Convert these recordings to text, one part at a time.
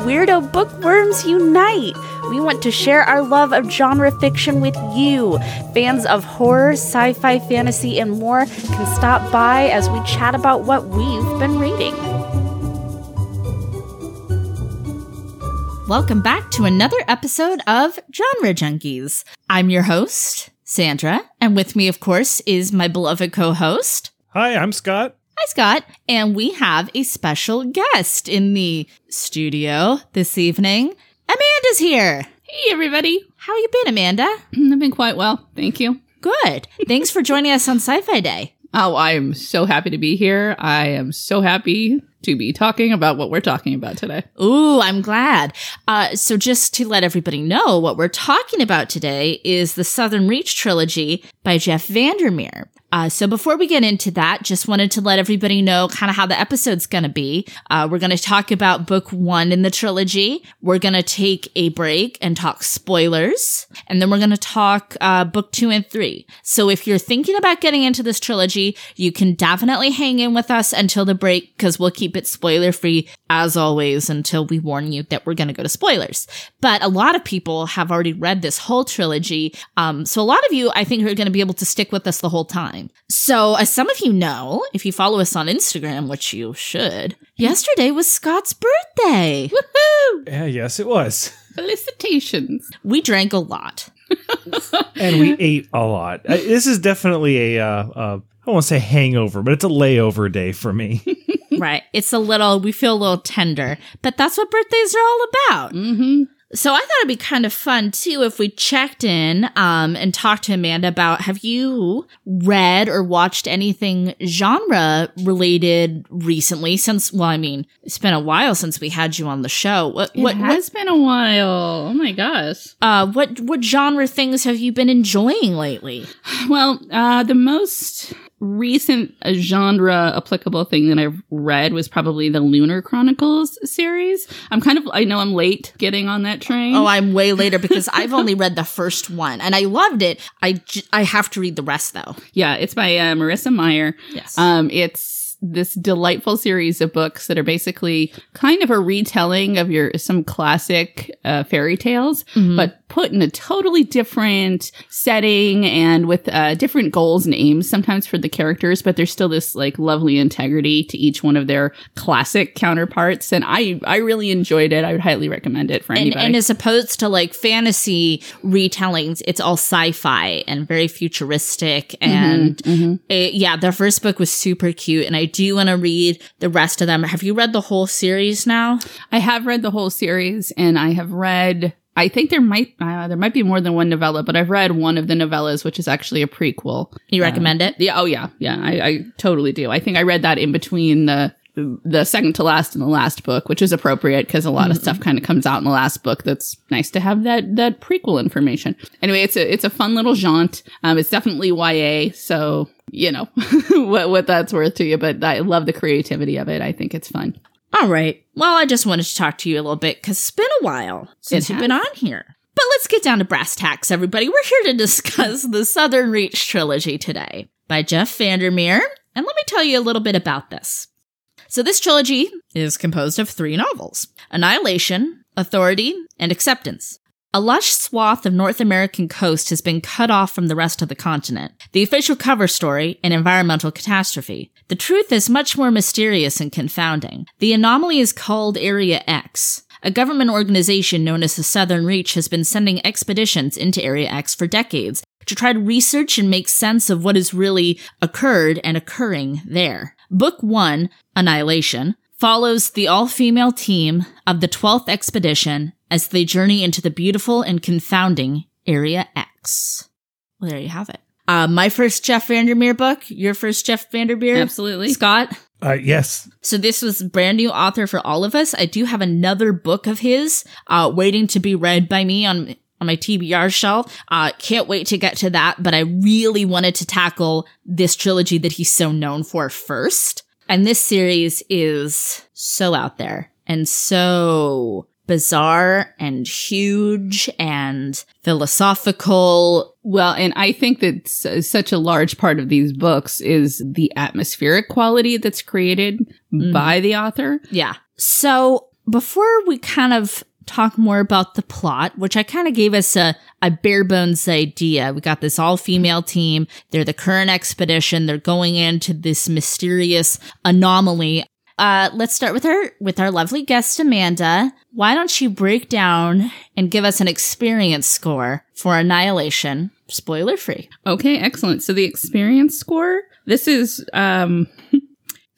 Weirdo Bookworms Unite! We want to share our love of genre fiction with you. Fans of horror, sci fi, fantasy, and more can stop by as we chat about what we've been reading. Welcome back to another episode of Genre Junkies. I'm your host, Sandra, and with me, of course, is my beloved co host. Hi, I'm Scott. Hi, Scott. And we have a special guest in the studio this evening. Amanda's here. Hey, everybody. How you been, Amanda? I've been quite well. Thank you. Good. Thanks for joining us on Sci Fi Day. Oh, I am so happy to be here. I am so happy to be talking about what we're talking about today. Ooh, I'm glad. Uh, so, just to let everybody know, what we're talking about today is the Southern Reach trilogy by Jeff Vandermeer. Uh, so before we get into that, just wanted to let everybody know kind of how the episode's going to be. Uh, we're going to talk about book one in the trilogy. We're going to take a break and talk spoilers. And then we're going to talk uh, book two and three. So if you're thinking about getting into this trilogy, you can definitely hang in with us until the break because we'll keep it spoiler free as always until we warn you that we're going to go to spoilers. But a lot of people have already read this whole trilogy. Um, so a lot of you, I think, are going to be able to stick with us the whole time. So as some of you know, if you follow us on Instagram, which you should, yesterday was Scott's birthday. Woohoo! Yeah, yes, it was. Felicitations. We drank a lot. and we ate a lot. Uh, This is definitely a, uh, uh, I won't say hangover, but it's a layover day for me. right. It's a little, we feel a little tender, but that's what birthdays are all about. Mm-hmm. So I thought it'd be kind of fun too if we checked in um, and talked to Amanda about have you read or watched anything genre related recently? Since well, I mean, it's been a while since we had you on the show. What It what has been a while. Oh my gosh. uh what what genre things have you been enjoying lately? Well, uh, the most recent uh, genre applicable thing that I've read was probably the Lunar Chronicles series. I'm kind of, I know I'm late getting on that train. Oh, I'm way later because I've only read the first one and I loved it. I j- I have to read the rest though. yeah, it's by uh, Marissa Meyer. Yes. Um, it's this delightful series of books that are basically kind of a retelling of your some classic uh, fairy tales, Mhm. but put in a totally different setting and with uh, different goals and aims sometimes for the characters. But there's still this like lovely integrity to each one of their classic counterparts, and I I really enjoyed it. I would highly recommend it for and, anybody. and as opposed to like fantasy retellings, it's all sci-fi and very futuristic. And Mhm. it- yeah, the first book was super cute, and I do you want to read the rest of them. Have you read the whole series now? I have read the whole series, and I have read. I think there might uh, there might be more than one novella, but I've read one of the novellas, which is actually a prequel. You recommend it? Yeah. Oh, yeah. Yeah. I, I totally do. I think I read that in between the the second to last and the last book, which is appropriate because a lot of stuff kind of comes out in the last book. That's nice to have that that prequel information. Anyway, it's a it's a fun little jaunt. Um, it's definitely YA, so you know what what that's worth to you. But I love the creativity of it. I think it's fun. All right. Well, I just wanted to talk to you a little bit because it's been a while since you've been on here. But let's get down to brass tacks, everybody. We're here to discuss the Southern Reach trilogy today by Jeff Vandermeer. And let me tell you a little bit about this. So, this trilogy is composed of three novels Annihilation, Authority, and Acceptance. A lush swath of North American coast has been cut off from the rest of the continent. The official cover story, an environmental catastrophe. The truth is much more mysterious and confounding. The anomaly is called Area X. A government organization known as the Southern Reach has been sending expeditions into Area X for decades to try to research and make sense of what has really occurred and occurring there. Book 1, Annihilation, follows the all female team of the 12th expedition as they journey into the beautiful and confounding Area X. Well, there you have it. Uh, my first Jeff Vandermeer book, your first Jeff Vandermeer. Absolutely. Scott. Uh, yes. So this was brand new author for all of us. I do have another book of his, uh, waiting to be read by me on on my TBR shelf. Uh, can't wait to get to that, but I really wanted to tackle this trilogy that he's so known for first. And this series is so out there and so bizarre and huge and philosophical. Well, and I think that such a large part of these books is the atmospheric quality that's created Mhm. by the author. Yeah. So before we kind of talk more about the plot, which I kind of gave us a, a bare bones idea. We got this all female team. They're the current expedition. They're going into this mysterious anomaly. Uh, let's start with our with our lovely guest Amanda. Why don't you break down and give us an experience score for Annihilation, spoiler free? Okay, excellent. So the experience score. This is um.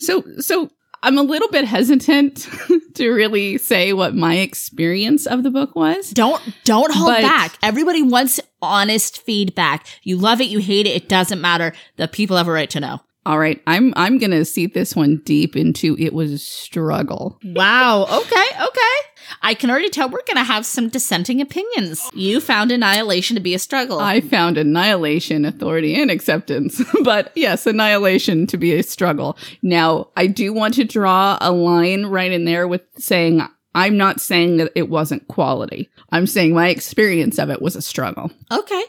So so I'm a little bit hesitant to really say what my experience of the book was. Don't don't hold But- back. Everybody wants honest feedback. You love it, you hate it, it doesn't matter. The people have a right to know. All right, I'm I'm gonna seat this one deep into it was a struggle. Wow. Okay. Okay. I can already tell we're going to have some dissenting opinions. You found Annihilation to be a struggle. I found annihilation, authority, and acceptance. but yes, annihilation to be a struggle. Now, I do want to draw a line right in there with saying I'm not saying that it wasn't quality. I'm saying my experience of it was a struggle. okay.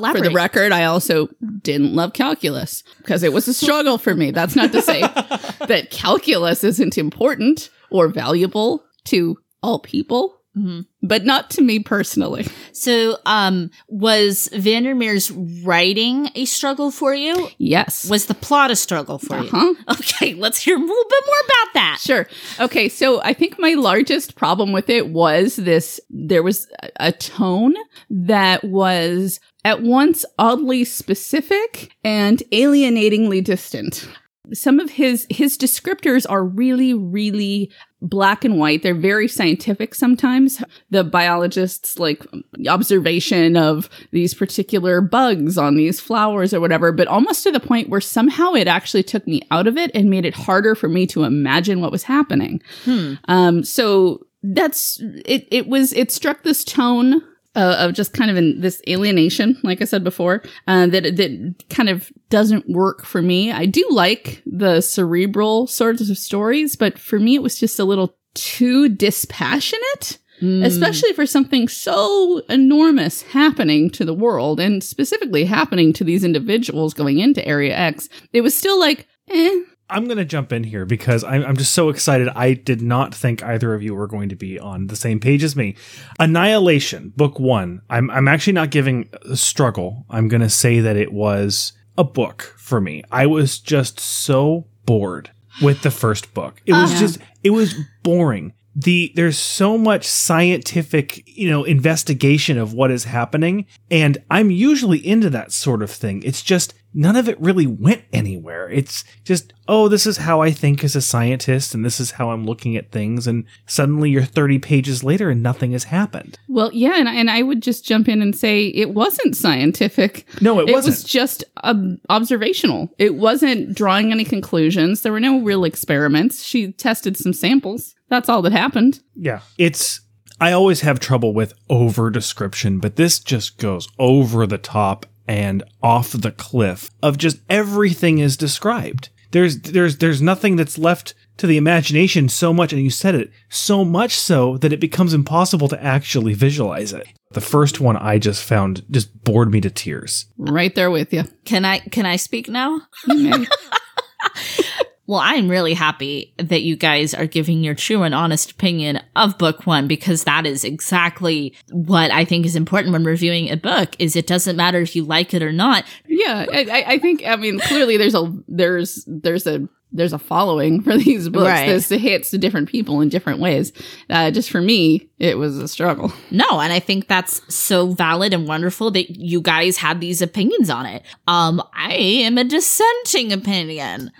For the record, I also didn't love calculus because it was a struggle for me. That's not to say that calculus isn't important or valuable to all people, Mhm. but not to me personally. So, um, was Vandermeer's writing a struggle for you? Yes. Was the plot a struggle for you? Uh-huh. Okay, let's hear a little bit more about that. Sure. Okay. So I think my largest problem with it was this there was a tone that was at once oddly specific and alienatingly distant. Some of his his descriptors are really really black and white. They're very scientific sometimes. The biologists like observation of these particular bugs on these flowers or whatever, but almost to the point where somehow it actually took me out of it and made it harder for me to imagine what was happening. Hmm. Um, so that's it. It was it struck this tone uh, of just kind of in this alienation, like I said before, uh, that that kind of doesn't work for me. I do like the cerebral sorts of stories, but for me, it was just a little too dispassionate Hmm. especially for something so enormous happening to the world and specifically happening to these individuals going into Area X. It was still like, eh. I'm going to jump in here because I'm, I'm just so excited. I did not think either of you were going to be on the same page as me. Annihilation, book one. I'm, I'm actually not giving a struggle. I'm going to say that it was a book for me. I was just so bored with the first book. It was Uh-huh. just, it was boring. The there's so much scientific, you know, investigation of what is happening, and I'm usually into that sort of thing. It's just none of it really went anywhere. It's just, oh, this is how I think as a scientist, and this is how I'm looking at things, and suddenly you're 30 pages later and nothing has happened. Well, yeah, and, and I would just jump in and say it wasn't scientific. No, it It wasn't. It was just um, observational. It wasn't drawing any conclusions. There were no real experiments. She tested some samples. That's all that happened. Yeah. It's I always have trouble with over description, but this just goes over the top and off the cliff of just everything is described. There's there's there's nothing that's left to the imagination so much and you said it so much so that it becomes impossible to actually visualize it. The first one I just found just bored me to tears. Right there with you. Can I can I speak now? Well, I'm really happy that you guys are giving your true and honest opinion of book one because that is exactly what I think is important when reviewing a book is it doesn't matter if you like it or not. yeah, I- I think. I mean, clearly there's a there's there's a there's a following for these books. Right. This hits to different people in different ways. Uh, just for me, it was a struggle. No, and I think that's so valid and wonderful that you guys had these opinions on it. Um, I am a dissenting opinion.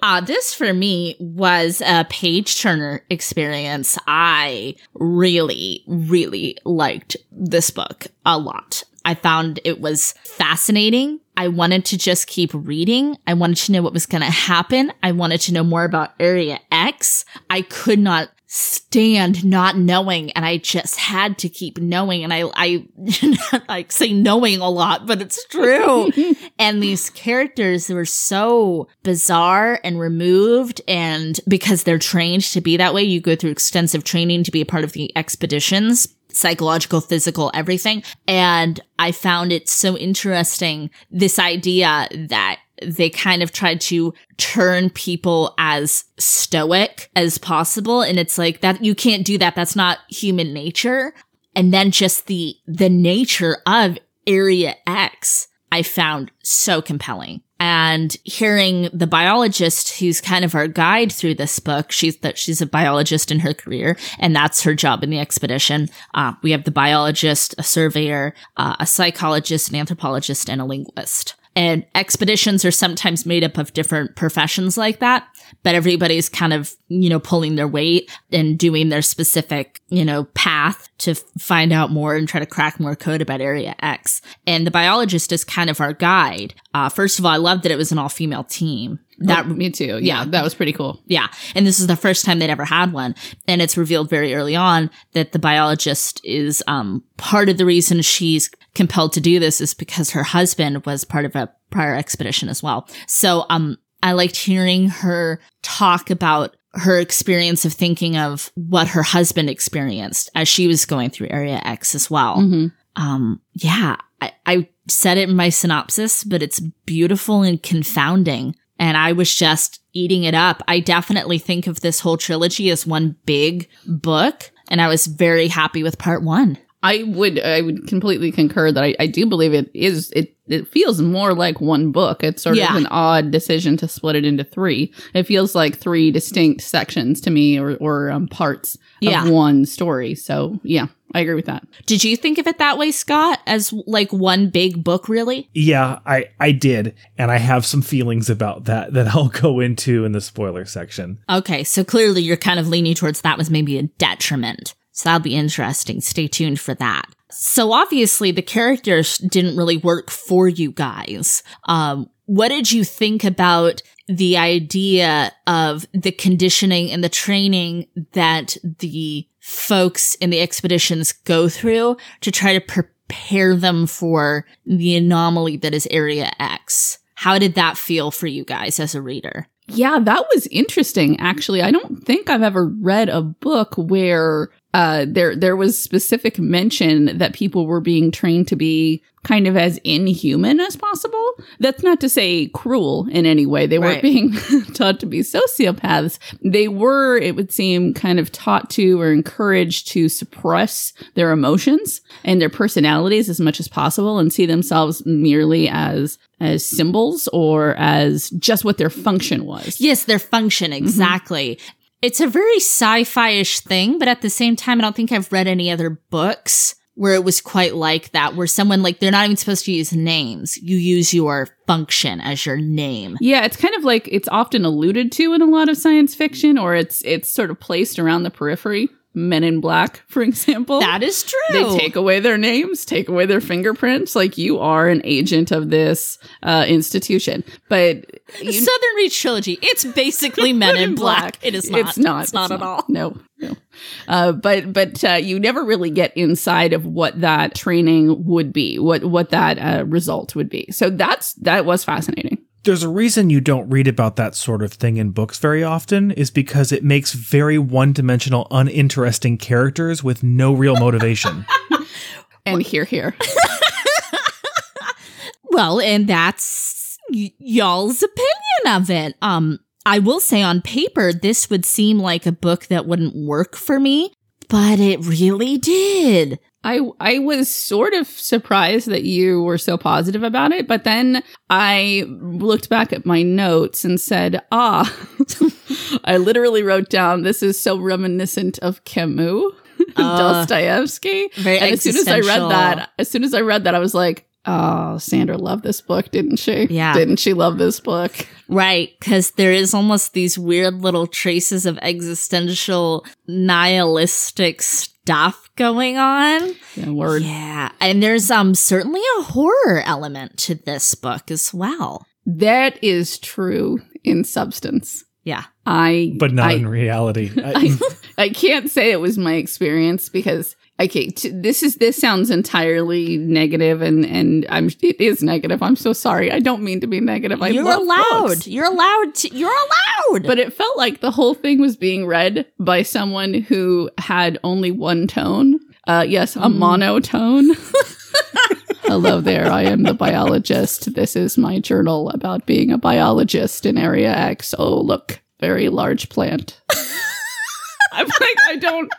Uh, this for me was a page turner experience. I really, really liked this book a lot. I found it was fascinating. I wanted to just keep reading. I wanted to know what was going to happen. I wanted to know more about Area X. I could not stand not knowing and I just had to keep knowing and I I like say knowing a lot but it's true and these characters were so bizarre and removed and because they're trained to be that way you go through extensive training to be a part of the expeditions psychological physical everything and I found it so interesting this idea that they kind of tried to turn people as stoic as possible. And it's like that, you can't do that. That's not human nature. And then just the, the nature of Area X, I found so compelling and hearing the biologist who's kind of our guide through this book she's that she's a biologist in her career and that's her job in the expedition. Uh, we have the biologist a surveyor uh, a psychologist an anthropologist and a linguist and expeditions are sometimes made up of different professions like that, but everybody's kind of, you know, pulling their weight and doing their specific, you know, path to find out more and try to crack more code about Area X. And the biologist is kind of our guide. Uh, first of all, I love that it was an all female team. That oh, me too. Yeah, yeah, that was pretty cool. Yeah. And this is the first time they'd ever had one. And it's revealed very early on that the biologist is um part of the reason she's compelled to do this is because her husband was part of a prior expedition as well. So um I liked hearing her talk about her experience of thinking of what her husband experienced as she was going through Area X as well. Mm-hmm. Um, yeah, I, I said it in my synopsis, but it's beautiful and confounding and I was just eating it up. I definitely think of this whole trilogy as one big book, and I was very happy with part one. I would I would completely concur that I, I do believe it is it it feels more like one book. It's sort yeah. of an odd decision to split it into three. It feels like three distinct sections to me or or um, parts yeah. of one story. So yeah, I agree with that. Did you think of it that way, Scott, as like one big book really? Yeah, I I did, and I have some feelings about that that I'll go into in the spoiler section. Okay, so clearly you're kind of leaning towards that was maybe a detriment. So that'll be interesting. Stay tuned for that. So obviously the characters didn't really work for you guys. Um, what did you think about the idea of the conditioning and the training that the folks in the expeditions go through to try to prepare them for the anomaly that is Area X? How did that feel for you guys as a reader? Yeah, that was interesting. Actually, I don't think I've ever read a book where uh, there there was specific mention that people were being trained to be kind of as inhuman as possible. That's not to say cruel in any way. They weren't being taught to be sociopaths. They were, it would seem, kind of taught to or encouraged to suppress their emotions and their personalities as much as possible and see themselves merely as as symbols or as just what their function was. Yes, their function, mm-hmm. exactly. Mm-hmm. It's a very sci fi ish thing, but at the same time, I don't think I've read any other books where it was quite like that, where someone like they're not even supposed to use names. You use your function as your name. Yeah, it's kind of like it's often alluded to in a lot of science fiction, or it's it's sort of placed around the periphery. Men in Black, for example. That is true. They take away their names, take away their fingerprints. Like you are an agent of this uh, institution. But you, Southern Reach trilogy, it's basically Men in Black. Black. It is not. It's not. It's, not, not, at all. No, no. Uh, but but uh, you never really get inside of what that training would be, what what that uh, result would be. So that's that was fascinating there's a reason you don't read about that sort of thing in books very often is because it makes very one-dimensional uninteresting characters with no real motivation. And here here. Well and that's y- y'all's opinion of it. Um i will say on paper this would seem like a book that wouldn't work for me but it really did I I was sort of surprised that you were so positive about it, but then I looked back at my notes and said, "Ah, I literally wrote down this is so reminiscent of Camus, uh, Dostoevsky." And as soon as I read that, as soon as I read that, I was like, Oh, Sandra loved this book, didn't she? Yeah. Didn't she love this book? Right. Cause there is almost these weird little traces of existential nihilistic stuff going on. Yeah, word. Yeah. And there's um certainly a horror element to this book as well. That is true in substance. Yeah. I But not I, in reality. I, I can't say it was my experience because okay t- this is this sounds entirely negative and and i'm it is negative i'm so sorry i don't mean to be negative I you're allowed books. you're allowed to, you're allowed but it felt like the whole thing was being read by someone who had only one tone uh yes a mm. monotone Hello there, I am the biologist. This is my journal about being a biologist in Area X. Oh, look, very large plant. I'm like, I don't.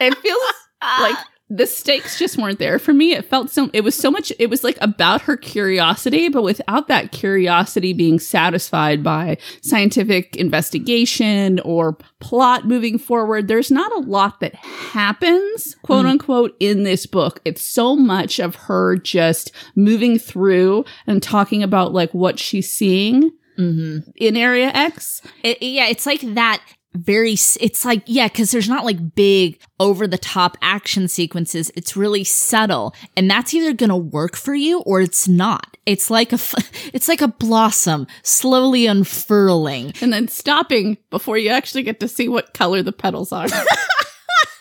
It feels Ah. like the stakes just weren't there for me. It felt so, it was so much, it was like about her curiosity, but without that curiosity being satisfied by scientific investigation or plot moving forward. There's not a lot that happens, quote mm. unquote, in this book. It's so much of her just moving through and talking about like what she's seeing mm-hmm. in Area X. It, yeah, it's like that very, it's like, yeah, because there's not like big over the top action sequences. It's really subtle. And that's either going to work for you or it's not. It's like a it's like a blossom slowly unfurling. And then stopping before you actually get to see what color the petals are.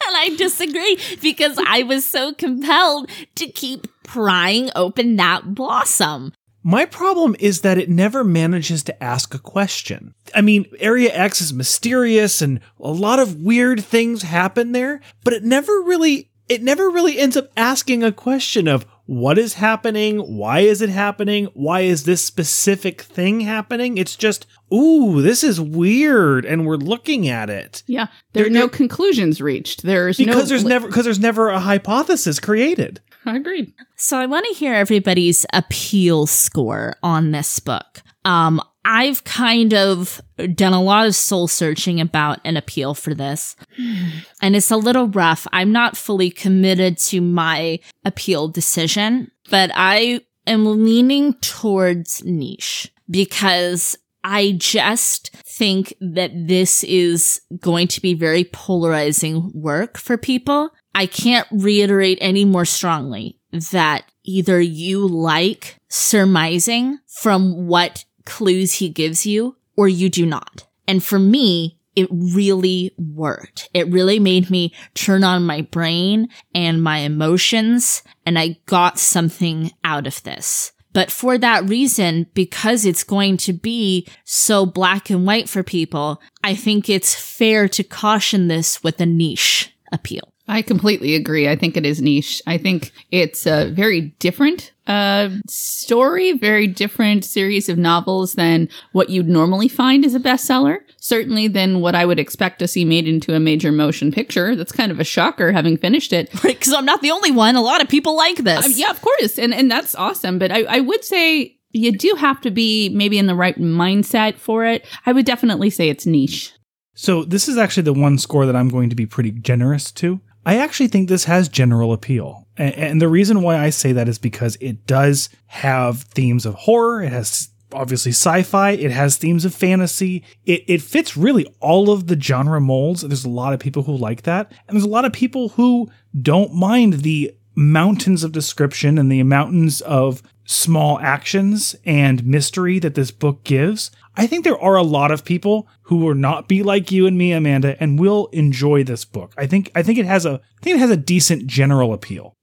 And I disagree because I was so compelled to keep prying open that blossom. My problem is that it never manages to ask a question. I mean, Area X is mysterious and a lot of weird things happen there, but it never really it never really ends up asking a question of what is happening, why is it happening, why is this specific thing happening? It's just, ooh, this is weird and we're looking at it. yeah. There are There- no conclusions reached. There's no. Because there's never because there's never a hypothesis created. I agreed. So I want to hear everybody's appeal score on this book. Um, I've kind of done a lot of soul searching about an appeal for this, and it's a little rough. I'm not fully committed to my appeal decision, but I am leaning towards niche because I just think that this is going to be very polarizing work for people. I can't reiterate any more strongly that either you like surmising from what clues he gives you or you do not. And for me, it really worked. It really made me turn on my brain and my emotions and I got something out of this. But for that reason, because it's going to be so black and white for people, I think it's fair to caution this with a niche appeal. I completely agree. I think it is niche. I think it's a very different uh, story, very different series of novels than what you'd normally find as a bestseller. Certainly than what I would expect to see made into a major motion picture. That's kind of a shocker having finished it. Because I'm not the only one. A lot of people like this. Um, yeah, of course. And and that's awesome. But I, I would say you do have to be maybe in the right mindset for it. I would definitely say it's niche. So this is actually the one score that I'm going to be pretty generous to. I actually think this has general appeal. And the reason why I say that is because it does have themes of horror. It has obviously sci-fi. It has themes of fantasy. It, it fits really all of the genre molds. There's a lot of people who like that. And there's a lot of people who don't mind the mountains of description and the mountains of small actions and mystery that this book gives. I think there are a lot of people who will not be like you and me, Amanda, and will enjoy this book. I think I think it has a I think it has a decent general appeal.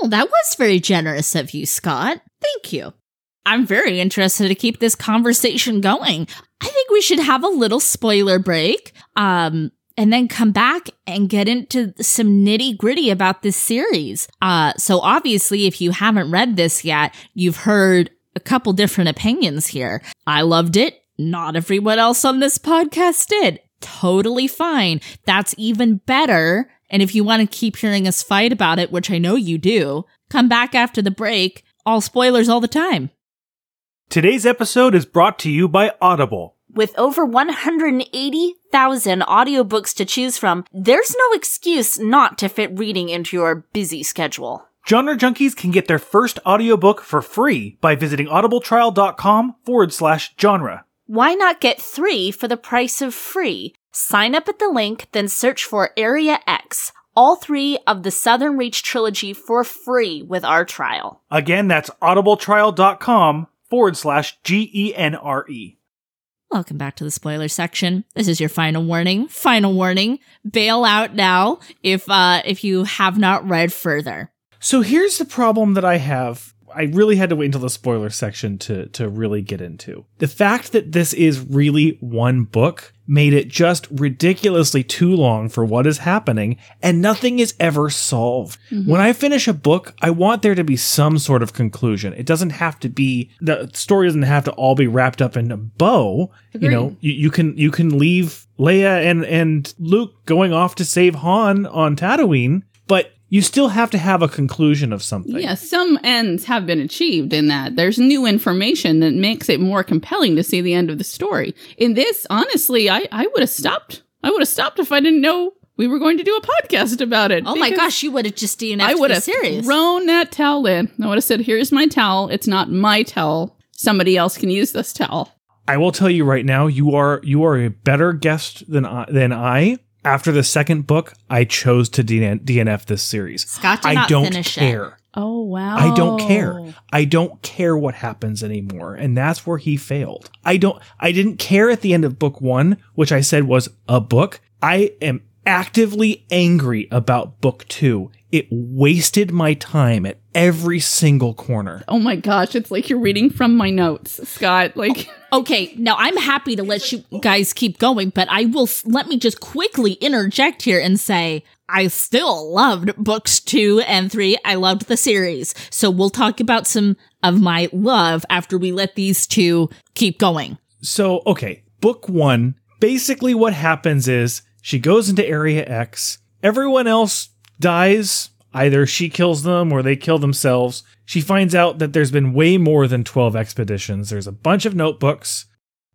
Well, that was very generous of you, Scott. Thank you. I'm very interested to keep this conversation going. I think we should have a little spoiler break, um, and then come back and get into some nitty gritty about this series. Uh, so obviously, if you haven't read this yet, you've heard a couple different opinions here. I loved it. Not everyone else on this podcast did. Totally fine. That's even better. And if you want to keep hearing us fight about it, which I know you do, come back after the break. All spoilers all the time. Today's episode is brought to you by Audible. With over 180,000 audiobooks to choose from, there's no excuse not to fit reading into your busy schedule. Genre junkies can get their first audiobook for free by visiting audibletrial.com forward slash genre. Why not get three for the price of free? Sign up at the link, then search for Area X, all three of the Southern Reach trilogy for free with our trial. Again, that's audibletrial.com forward slash G E N R E. Welcome back to the spoiler section. This is your final warning. Final warning. Bail out now if uh if you have not read further. So here's the problem that I have. I really had to wait until the spoiler section to to really get into. The fact that this is really one book made it just ridiculously too long for what is happening and nothing is ever solved. Mm-hmm. When I finish a book, I want there to be some sort of conclusion. It doesn't have to be the story doesn't have to all be wrapped up in a bow. You know, you, you can you can leave Leia and and Luke going off to save Han on Tatooine, but you still have to have a conclusion of something. Yeah, some ends have been achieved in that. There's new information that makes it more compelling to see the end of the story. In this, honestly, I, I would have stopped. I would have stopped if I didn't know we were going to do a podcast about it. Oh my gosh, you would have just DNF'd I would have series. thrown that towel in. I would have said, here's my towel. It's not my towel. Somebody else can use this towel. I will tell you right now, you are you are a better guest than I, than I. After the second book, I chose to DN- DNF this series. Scott did I not don't finish it. Oh, wow. I don't care. I don't care what happens anymore. And that's where he failed. I don't, I didn't care at the end of book one, which I said was a book. I am actively angry about book two. It wasted my time at every single corner. Oh my gosh, it's like you're reading from my notes, Scott. Like, oh, Okay, now I'm happy to let you guys keep going, but I will let me just quickly interject here and say I still loved books two and three. I loved the series. So we'll talk about some of my love after we let these two keep going. So, okay, book one, basically what happens is she goes into Area X. Everyone else dies. Either she kills them or they kill themselves. She finds out that there's been way more than 12 expeditions. There's a bunch of notebooks.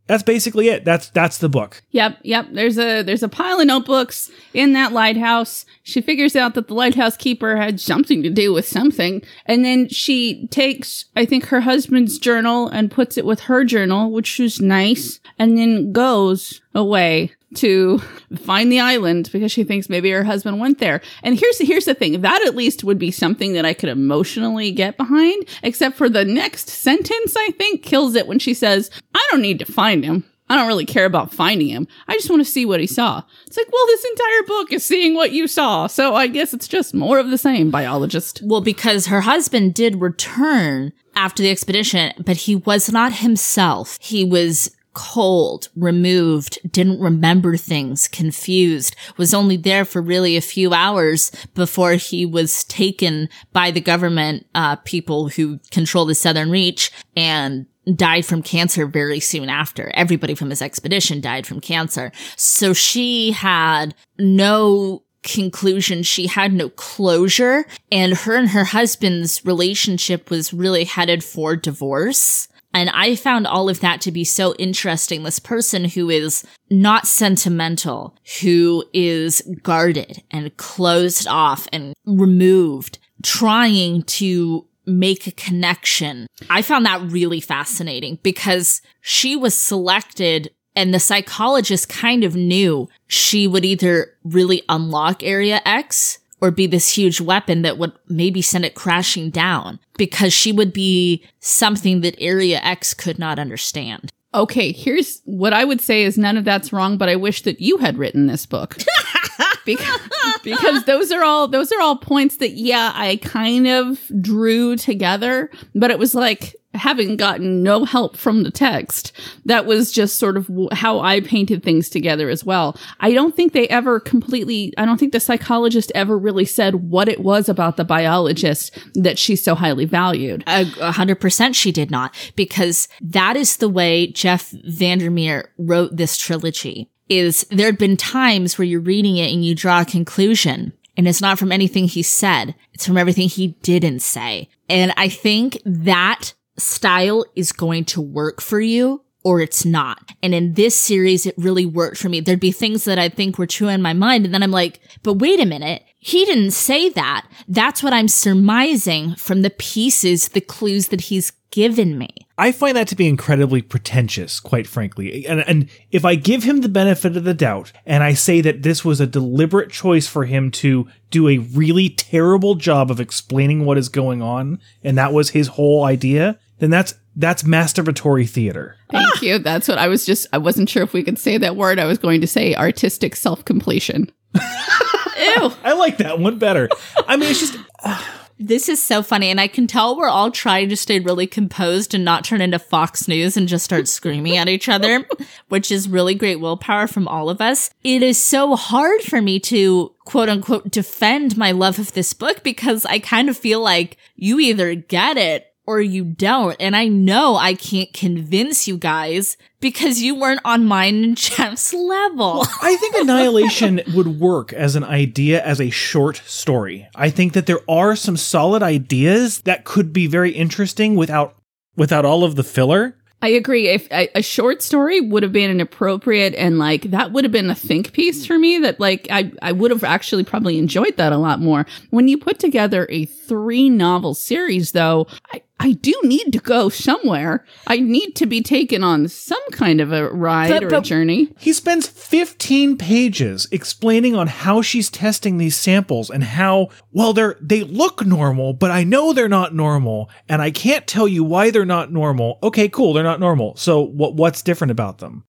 That's basically it. That's that's the book. yep, yep. There's a there's a pile of notebooks in that lighthouse. She figures out that the lighthouse keeper had something to do with something, and then she takes, I think, her husband's journal and puts it with her journal, which was nice, and then goes away to find the island because she thinks maybe her husband went there. And here's the, here's the thing. That at least would be something that I could emotionally get behind, except for the next sentence I think kills it when she says, "I don't need to find him. I don't really care about finding him. I just want to see what he saw." It's like, "Well, this entire book is seeing what you saw." So I guess it's just more of the same, biologist. Well, because her husband did return after the expedition, but he was not himself. He was cold, removed, didn't remember things, confused, was only there for really a few hours before he was taken by the government, uh, people who control the Southern Reach and died from cancer very soon after. Everybody from his expedition died from cancer. So she had no conclusion. She had no closure and her and her husband's relationship was really headed for divorce. And I found all of that to be so interesting. This person who is not sentimental, who is guarded and closed off and removed, trying to make a connection. I found that really fascinating because she was selected and the psychologist kind of knew she would either really unlock Area X or be this huge weapon that would maybe send it crashing down because she would be something that Area X could not understand. Okay, here's what I would say is none of that's wrong, but I wish that you had written this book. because, because those are all those are all points that yeah, I kind of drew together, but it was like having gotten no help from the text. That was just sort of how I painted things together as well. I don't think they ever completely I don't think the psychologist ever really said what it was about the biologist that she so highly valued. A hundred percent she did not, because that is the way Jeff Vandermeer wrote this trilogy. Is there had been times where you're reading it and you draw a conclusion, and it's not from anything he said, it's from everything he didn't say. And I think that style is going to work for you or it's not. And in this series, it really worked for me. There'd be things that I think were true in my mind. And then I'm like, but wait a minute. He didn't say that. That's what I'm surmising from the pieces, the clues that he's given me. I find that to be incredibly pretentious, quite frankly. And, and if I give him the benefit of the doubt and I say that this was a deliberate choice for him to do a really terrible job of explaining what is going on, and that was his whole idea, then that's that's masturbatory theater. Thank you. That's what I was just, I wasn't sure if we could say that word. I was going to say artistic self completion. Ew. I like that one better. I mean, it's just This is so funny, and I can tell we're all trying to stay really composed and not turn into Fox News and just start screaming at each other, which is really great willpower from all of us. It is so hard for me to quote unquote defend my love of this book because I kind of feel like you either get it or you don't. And I know I can't convince you guys because you weren't on mine and Jeff's level. I think Annihilation would work as an idea as a short story. I think that there are some solid ideas that could be very interesting without without all of the filler. I agree. If a, a short story would have been an appropriate and like that would have been a think piece for me that like I, I would have actually probably enjoyed that a lot more. When you put together a three novel series though, I, I do need to go somewhere. I need to be taken on some kind of a ride But- or a journey. He spends 15 pages explaining on how she's testing these samples and how, well, they're, they look normal, but I know they're not normal and I can't tell you why they're not normal. Okay, cool. They're not normal. So what, what's different about them?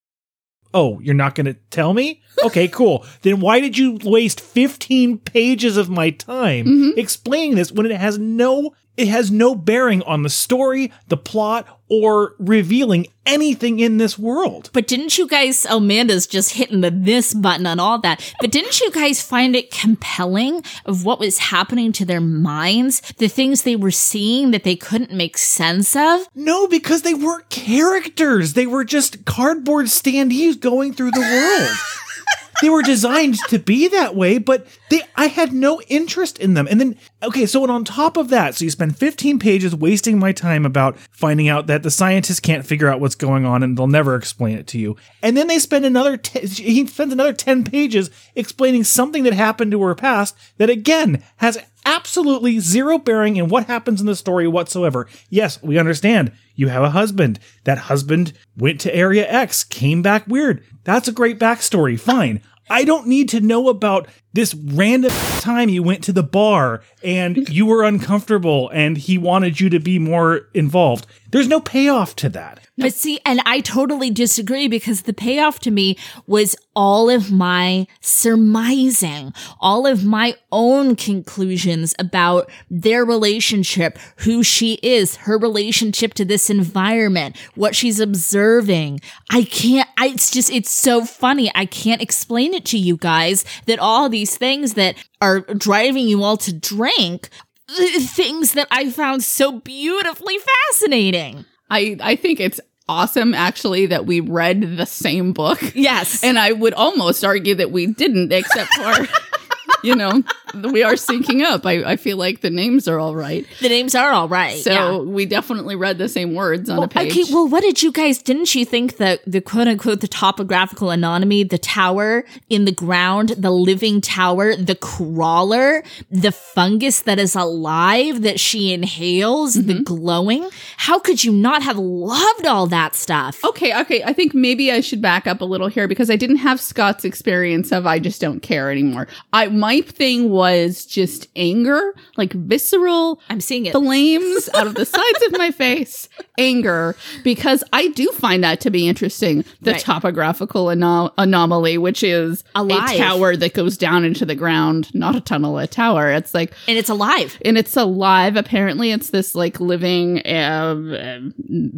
Oh, you're not going to tell me? Okay, cool. then why did you waste 15 pages of my time mm-hmm. explaining this when it has no it has no bearing on the story, the plot, or revealing anything in this world? But didn't you guys, Amanda's just hitting the this button on all that, but didn't you guys find it compelling of what was happening to their minds? The things they were seeing that they couldn't make sense of? No, because they weren't characters. They were just cardboard standees going through the world. they were designed to be that way, but they I had no interest in them. And then okay, so and on top of that, so you spend 15 pages wasting my time about finding out that the scientists can't figure out what's going on and they'll never explain it to you. And then they spend another t- he spends another 10 pages explaining something that happened to her past that again has absolutely zero bearing in what happens in the story whatsoever. Yes, we understand. You have a husband. That husband went to Area X, came back weird. That's a great backstory. Fine. I don't need to know about this random time you went to the bar and you were uncomfortable and he wanted you to be more involved. There's no payoff to that. But see, and I totally disagree because the payoff to me was all of my surmising, all of my own conclusions about their relationship, who she is, her relationship to this environment, what she's observing. I can't, I, it's just, it's so funny. I can't explain it to you guys that all these things that are driving you all to drink, uh, things that I found so beautifully fascinating. I, I think it's awesome actually that we read the same book. Yes. And I would almost argue that we didn't, except for, you know, we are syncing up. I, I feel like the names are all right. the names are all right. So yeah. we definitely read the same words on a page. Okay, well, what did you guys? Didn't you think that the quote unquote the topographical anatomy, the tower in the ground, the living tower, the crawler, the fungus that is alive that she inhales, the mm-hmm. glowing? How could you not have loved all that stuff? Okay, okay. I think maybe I should back up a little here because I didn't have Scott's experience of I just don't care anymore. I my thing was just anger, like visceral I'm seeing it. flames out of the sides of my face, anger, because I do find that to be interesting. The Right. topographical ano- anomaly, which is Alive. a tower that goes down into the ground, not a tunnel, a tower. It's like and it's alive. and it's alive. Apparently, it's this like living uh, uh,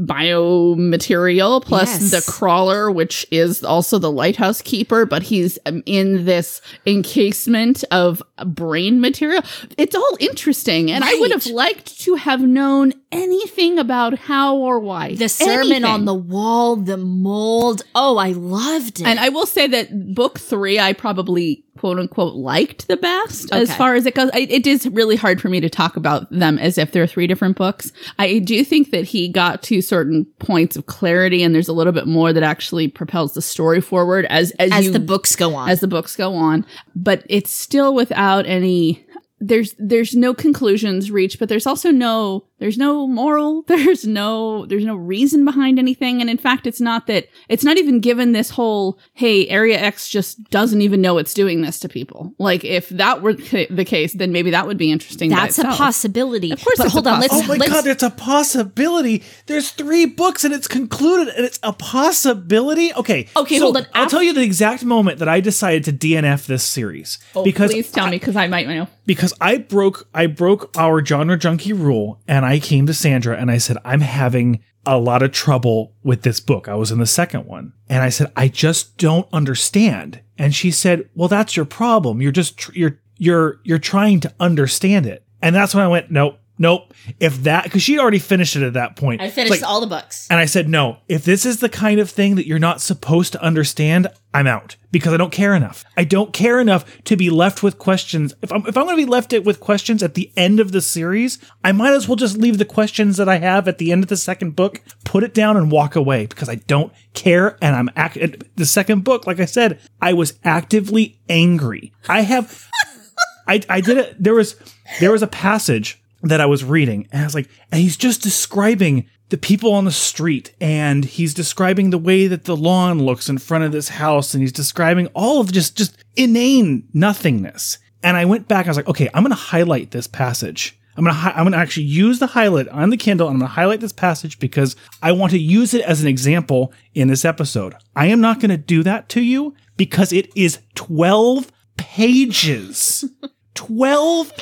biomaterial plus Yes. the crawler, which is also the lighthouse keeper, but he's um, in this encasement of brain material. It's all interesting, and I would have liked to have known anything about how or why. The sermon Anything. on the wall, the mold. Oh, I loved it. And I will say that book three, I probably quote unquote liked the best as far as it goes. I, it is really hard for me to talk about them as if they're three different books. I do think that he got to certain points of clarity, and there's a little bit more that actually propels the story forward as as, as you, the books go on. as the books go on. But it's still without any. There's there's no conclusions reached, but there's also no there's no moral there's no there's no reason behind anything and in fact it's not that it's not even given this whole hey area x just doesn't even know it's doing this to people like if that were the case then maybe that would be interesting by That's a possibility. Of course but it's a hold on, let's Oh my let's god, it's a possibility. There's three books and it's concluded and it's a possibility. Okay. Okay, so hold on. I'll Af- tell you the exact moment that I decided to DNF this series. oh, because please tell me because i might know because I broke I broke our genre junkie rule and I came to Sandra and I said I'm having a lot of trouble with this book. I was in the second one and I said I just don't understand. And she said, "Well, that's your problem. You're just tr- you're you're you're trying to understand it." And that's when I went, "Nope. Nope. If that cuz she already finished it at that point. I finished Like, all the books. and I said, no, if this is the kind of thing that you're not supposed to understand, I'm out because I don't care enough. I don't care enough to be left with questions. If I'm, if I'm going to be left with questions at the end of the series, I might as well just leave the questions that I have at the end of the second book, put it down and walk away because I don't care. And I'm act- the second book, like I said, I was actively angry. I have, I, I did it. There was, there was a passage that I was reading, and I was like, and he's just describing the people on the street, and he's describing the way that the lawn looks in front of this house, and he's describing all of just just inane nothingness. And I went back, I was like, okay, I'm gonna highlight this passage. I'm gonna hi- I'm gonna actually use the highlight on the Kindle, and I'm gonna highlight this passage because I want to use it as an example in this episode. I am not gonna do that to you because it is 12 pages. 12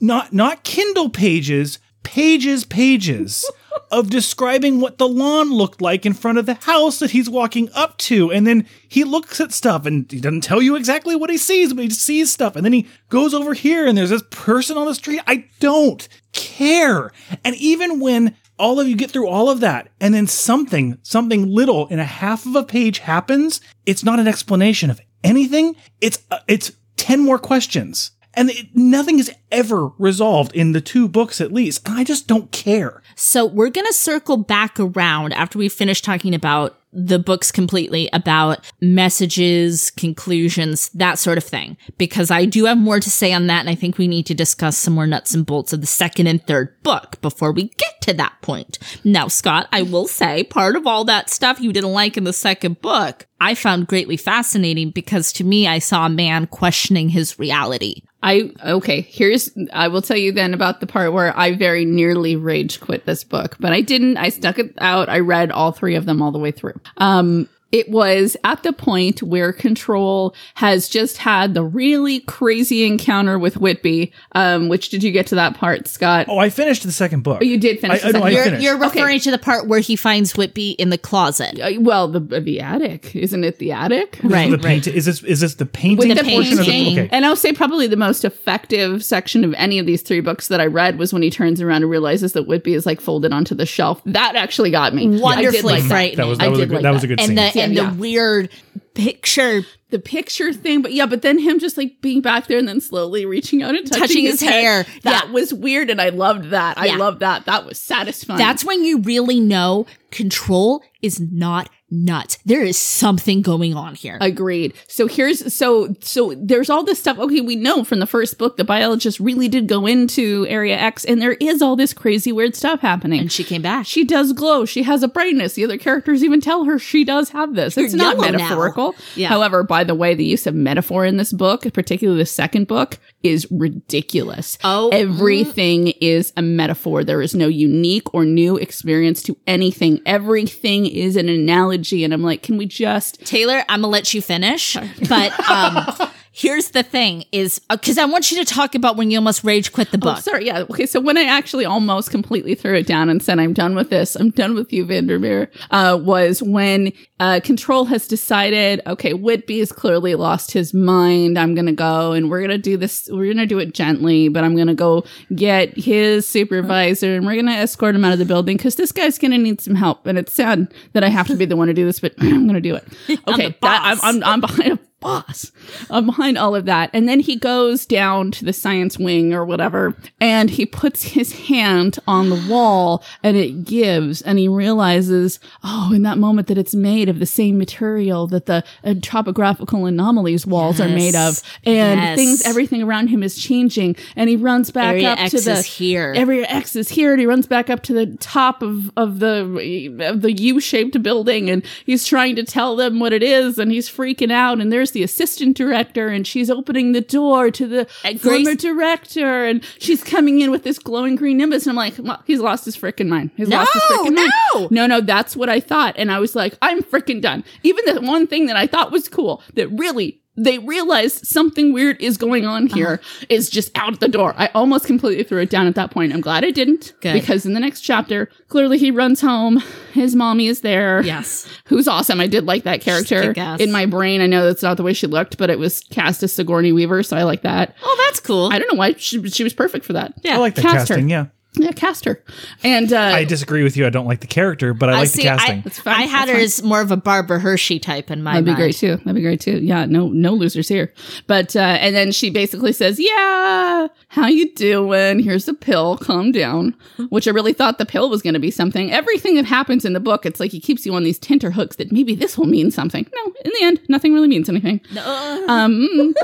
not not Kindle pages, pages, pages of describing what the lawn looked like in front of the house that he's walking up to. And then he looks at stuff and he doesn't tell you exactly what he sees, but he sees stuff. And then he goes over here and there's this person on the street. I don't care. And even when all of you get through all of that and then something, something little in a half of a page happens, it's not an explanation of anything. It's, uh, it's 10 more questions. And it, nothing is ever resolved in the two books at least. And I just don't care. So we're to circle back around after we finish talking about the books completely about messages, conclusions, that sort of thing, because I do have more to say on that. And I think we need to discuss some more nuts and bolts of the second and third book before we get to that point. Now, Scott, I will say part of all that stuff you didn't like in the second book, I found greatly fascinating because to me, I saw a man questioning his reality. I okay, here's I will tell you then about the part where I very nearly rage quit this book, but I didn't. I stuck it out. I read all three of them all the way through. Um it was at the point where Control has just had the really crazy encounter with Whitby. Um, which did you get to that part, Scott? Oh, I finished the second book. Oh, you did finish. I- the I know, I second- You're, you're Okay. referring to the part where he finds Whitby in the closet. Uh, well, the the attic isn't it? The attic, Right, the right. paint, is this is this the painting the portion of painting. the okay? And I'll say probably the most effective section of any of these three books that I read was when he turns around and realizes that Whitby is like folded onto the shelf. That actually got me. I did Wonderfully like that. That was I that was a good like that was a good and scene. the and Yeah. the weird picture The picture thing, but yeah, but then him just like being back there and then slowly reaching out and touching, Touching his head, hair. That Yeah. was weird, and I loved that. I Yeah. loved that. That was satisfying. That's when you really know control is not nuts. There is something going on here. Agreed. So here's so so there's all this stuff. Okay, we know from the first book the biologist really did go into Area X, and there is all this crazy weird stuff happening. and she came back. she does glow. She has a brightness. The other characters even tell her she does have this. It's You're not now. metaphorical. Yeah. However, by the way, the use of metaphor in this book, particularly the second book, is ridiculous. Oh, everything is a metaphor. There is no unique or new experience to anything. Everything is an analogy. And I'm like, can we just Taylor, I'm gonna let you finish, but um, here's the thing: is because I want you to talk about when you almost rage quit the Oh, book. sorry. Yeah. Okay. So when I actually almost completely threw it down and said, I'm done with this, I'm done with you, Vandermeer, uh, was when uh, Control has decided, okay, Whitby has clearly lost his mind. I'm going to go and we're going to do this. We're going to do it gently, but I'm going to go get his supervisor and we're going to escort him out of the building because this guy's going to need some help. And it's sad that I have to be the one to do this, but I'm going to do it. Okay. the that- I'm. I'm, I'm behind a boss uh, behind all of that. And then he goes down to the science wing or whatever, and he puts his hand on the wall and it gives, and he realizes, oh, in that moment that it's made of the same material that the uh, topographical anomalies walls are made of. And Yes. things, everything around him is changing. And he runs back Area up X to the here. Area X is here, and he runs back up to the top of, of the of the U shaped building, and he's trying to tell them what it is, and he's freaking out. And there's the assistant director, and she's opening the door to the And former Grace- director, and she's coming in with this glowing green nimbus, and I'm like, well, he's lost his freaking mind. He's lost his No, freaking mind. no! No, no, that's what I thought. And I was like, I'm freaking done. Even the one thing that I thought was cool that really they realized something weird is going on here here is just out the door. I almost completely threw it down at that point. I'm glad I didn't Good. because in the next chapter, clearly he runs home. His mommy is there. Yes. Who's awesome. I did like that character. In my brain, I know that's not the way she looked, but it was cast as Sigourney Weaver, so I like that. Oh, that's cool. I don't know why she, she was perfect for that. yeah. I like the Cast her. casting. Yeah, Yeah, cast her. And uh, I disagree with you. I don't like the character, but I like see, the casting. I, That's fine, I had that's her fine. as more of a Barbara Hershey type in my mind. That'd be great too. That'd be great too. Yeah, no, no losers here. But uh, and then she basically says, "Yeah, how you doing? Here's a pill. Calm down." Which I really thought the pill was going to be something. Everything that happens in the book, it's like he keeps you on these tenter hooks that maybe this will mean something. No, in the end, nothing really means anything. No. Um,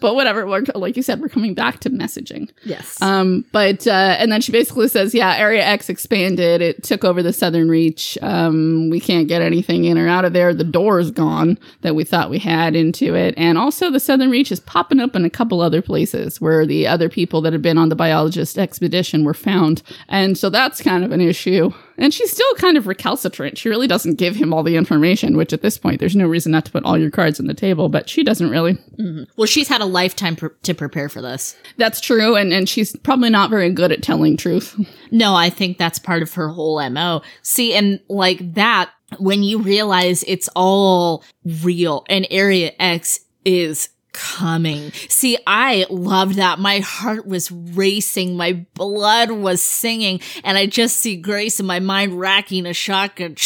but whatever. We're, like you said, we're coming back to messaging. yes. Um, but uh, and then she basically says, "Yeah, Area X expanded. It took over the Southern Reach. Um, we can't get anything in or out of there. The door's gone that we thought we had into it, and also the Southern Reach is popping up in a couple other places where the other people that had been on the biologist expedition were found, and so that's kind of an issue." And she's still kind of recalcitrant. She really doesn't give him all the information, which at this point, there's no reason not to put all your cards on the table, but she doesn't really. Mm-hmm. well, she's had a lifetime pr- to prepare for this. That's true. And, and she's probably not very good at telling truth. No, I think that's part of her whole MO. See, and like that, when you realize it's all real and Area X is coming. See, I loved that. My heart was racing. My blood was singing. And I just see Grace in my mind racking a shotgun.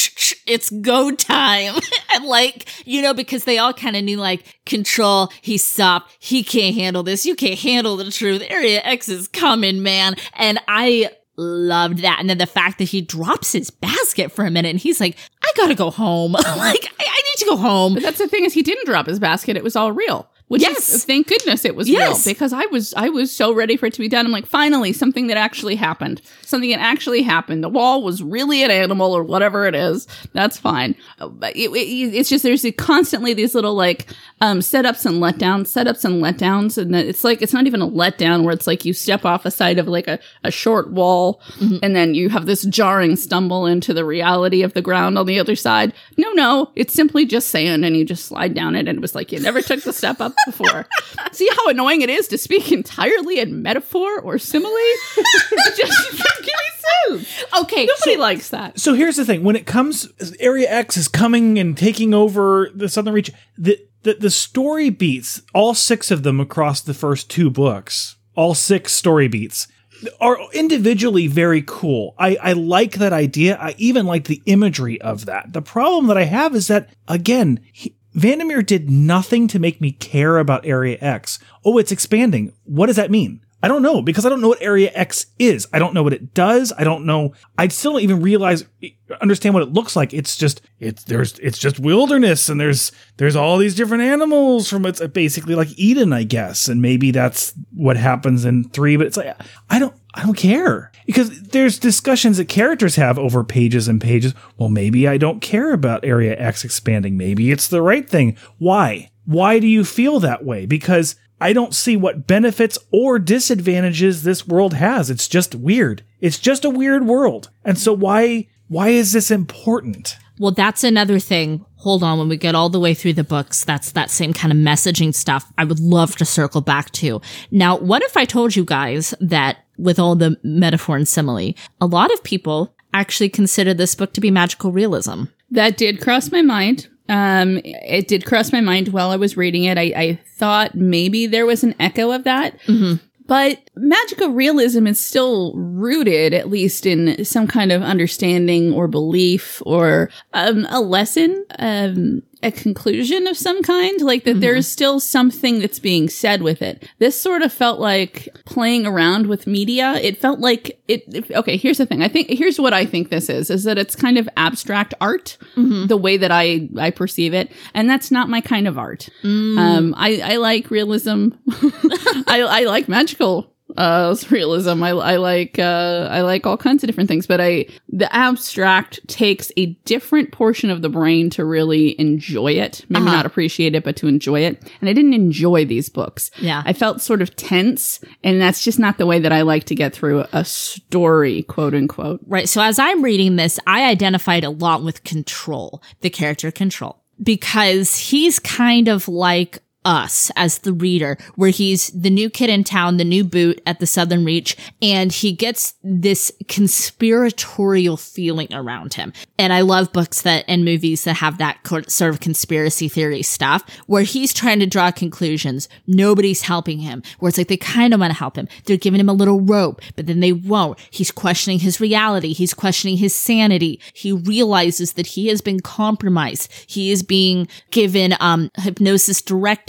It's go time. and like, you know, because they all kind of knew like control. He stopped. He can't handle this. You can't handle the truth. Area X is coming, man. And I loved that. And then the fact that he drops his basket for a minute and he's like, I gotta go home. like, I, I need to go home. But that's the thing is he didn't drop his basket. It was all real. Which Yes. is, thank goodness it was Yes. real because I was I was so ready for it to be done. I'm like, finally, something that actually happened. Something that actually happened. The wall was really an animal or whatever it is. That's fine. Uh, But it, it- it's just there's constantly these little like um, setups and letdowns, setups and letdowns, and it's like it's not even a letdown where it's like you step off a side of like a, a short wall and then you have this jarring stumble into the reality of the ground on the other side. No, no, it's simply just sand and you just slide down it and it was like you never took the step up before. See how annoying it is to speak entirely in metaphor or simile? just give me sense. Okay. Nobody likes that. So here's the thing: when it comes, Area X is coming and taking over the Southern Reach. The the, the story beats, all six of them across the first two books, all six story beats, are individually very cool. I, I like that idea. I even like the imagery of that. The problem that I have is that again. He, Vandermeer did nothing to make me care about Area X. Oh, it's expanding. What does that mean? I don't know because I don't know what Area X is. I don't know what it does. I don't know. I still don't even realize, understand what it looks like. It's just, it's there's, it's just wilderness, and there's, there's all these different animals from it's basically like Eden, I guess, and maybe that's what happens in three. But it's like I don't, I don't care because there's discussions that characters have over pages and pages. Well, maybe I don't care about Area X expanding. Maybe it's the right thing. Why? Why do you feel that way? Because I don't see what benefits or disadvantages this world has. It's just weird. It's just a weird world. And so why why is this important? Well, that's another thing. Hold on, when we get all the way through the books, that's that same kind of messaging stuff I would love to circle back to. Now, what if I told you guys that with all the metaphor and simile, a lot of people actually consider this book to be magical realism? That did cross my mind. Um, it did cross my mind while I was reading it. I, I thought maybe there was an echo of that. But magical realism is still rooted, at least in some kind of understanding or belief or um, a lesson. Um, a conclusion of some kind, like that there's mm-hmm. still something that's being said with it. This sort of felt like playing around with media. It felt like it, it- okay, here's the thing. I think, here's what I think this is, is that it's kind of abstract art, mm-hmm. the way that I, I perceive it. And that's not my kind of art. Mm. Um, I, I like realism. I, I like magical uh realism i, I like uh i like all kinds of different things but i the abstract takes a different portion of the brain to really enjoy it maybe Uh-huh. not appreciate it but to enjoy it and i didn't enjoy these books Yeah. i felt sort of tense and that's just not the way that i like to get through a story quote unquote Right. So as I'm reading this, I identified a lot with control, the character control, because he's kind of like us as the reader, where he's the new kid in town, the new boot at the Southern Reach, and he gets this conspiratorial feeling around him. And I love books that and movies that have that sort of conspiracy theory stuff, where he's trying to draw conclusions. Nobody's helping him, where it's like they kind of want to help him. They're giving him a little rope, but then they won't. He's questioning his reality. He's questioning his sanity. He realizes that he has been compromised. He is being given um, hypnosis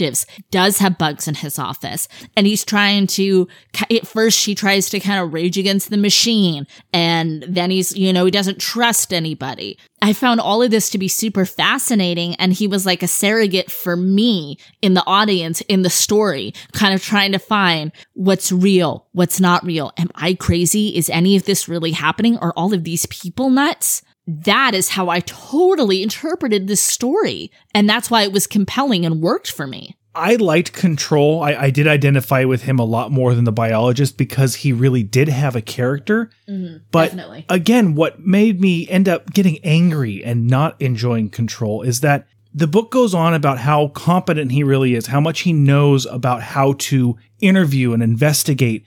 directives, does have bugs in his office. And he's trying to, at first, he tries to kind of rage against the machine. And then he's, you know, he doesn't trust anybody. I found all of this to be super fascinating. And he was like a surrogate for me in the audience, in the story, kind of trying to find what's real, what's not real. Am I crazy? Is any of this really happening? Are all of these people nuts? That is how I totally interpreted this story. And that's why it was compelling and worked for me. I liked Control. I, I did identify with him a lot more than the biologist because he really did have a character. Mm-hmm. but definitely. again, what made me end up getting angry and not enjoying Control is that the book goes on about how competent he really is, how much he knows about how to interview and investigate,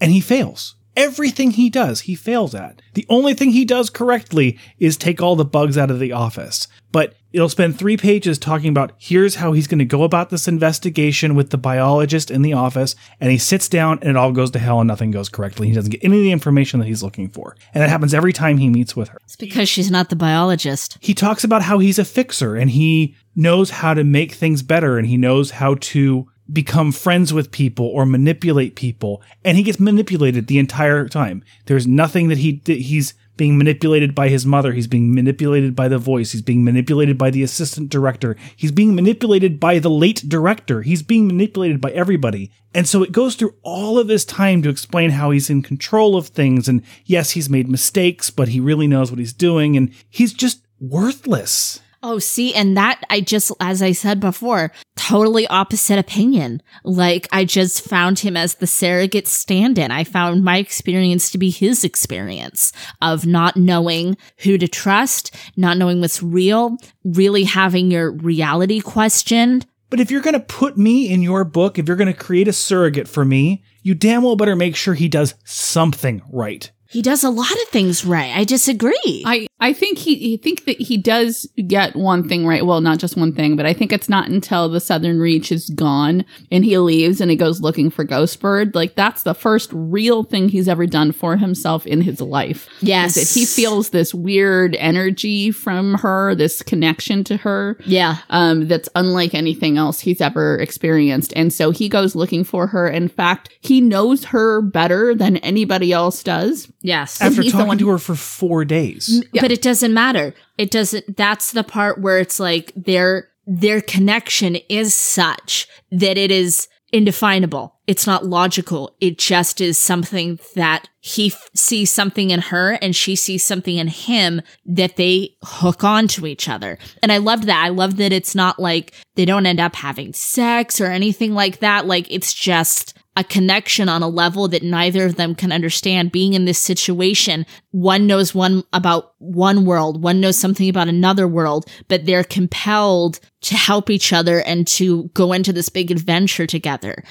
and he fails. Everything he does, he fails at. The only thing he does correctly is take all the bugs out of the office. But it'll spend three pages talking about here's how he's going to go about this investigation with the biologist in the office. And he sits down and it all goes to hell and nothing goes correctly. He doesn't get any of the information that he's looking for. And that happens every time he meets with her. It's because she's not the biologist. He talks about how he's a fixer and he knows how to make things better and he knows how to become friends with people or manipulate people and he gets manipulated the entire time. There's nothing that he he's being manipulated by his mother. He's being manipulated by the voice. He's being manipulated by the assistant director. He's being manipulated by the late director. He's being manipulated by everybody. And so it goes through all of this time to explain how he's in control of things. And yes he's made mistakes but he really knows what he's doing. And he's just worthless Oh, see, and that I just, as I said before, totally opposite opinion. Like, I just found him as the surrogate stand in. I found my experience to be his experience of not knowing who to trust, not knowing what's real, really having your reality questioned. But if you're going to put me in your book, if you're going to create a surrogate for me, you damn well better make sure he does something right. He does a lot of things right. I disagree. I, I think he I think that he does get one thing right. Well, not just one thing, but I think it's not until the Southern Reach is gone and he leaves and he goes looking for Ghostbird. Like that's the first real thing he's ever done for himself in his life. Yes. That he feels this weird energy from her, this connection to her. yeah. Um, that's unlike anything else he's ever experienced. And so he goes looking for her. In fact, he knows her better than anybody else does. Yes. After he's the talking one- to her for four days. But it doesn't matter. It doesn't that's the part where it's like their their connection is such that it is indefinable. It's not logical. It just is something that he f- sees something in her and she sees something in him that they hook on to each other. And I loved that. I love that it's not like they don't end up having sex or anything like that. Like it's just a connection on a level that neither of them can understand being in this situation. One knows one about one world, one knows something about another world, but they're compelled to help each other and to go into this big adventure together.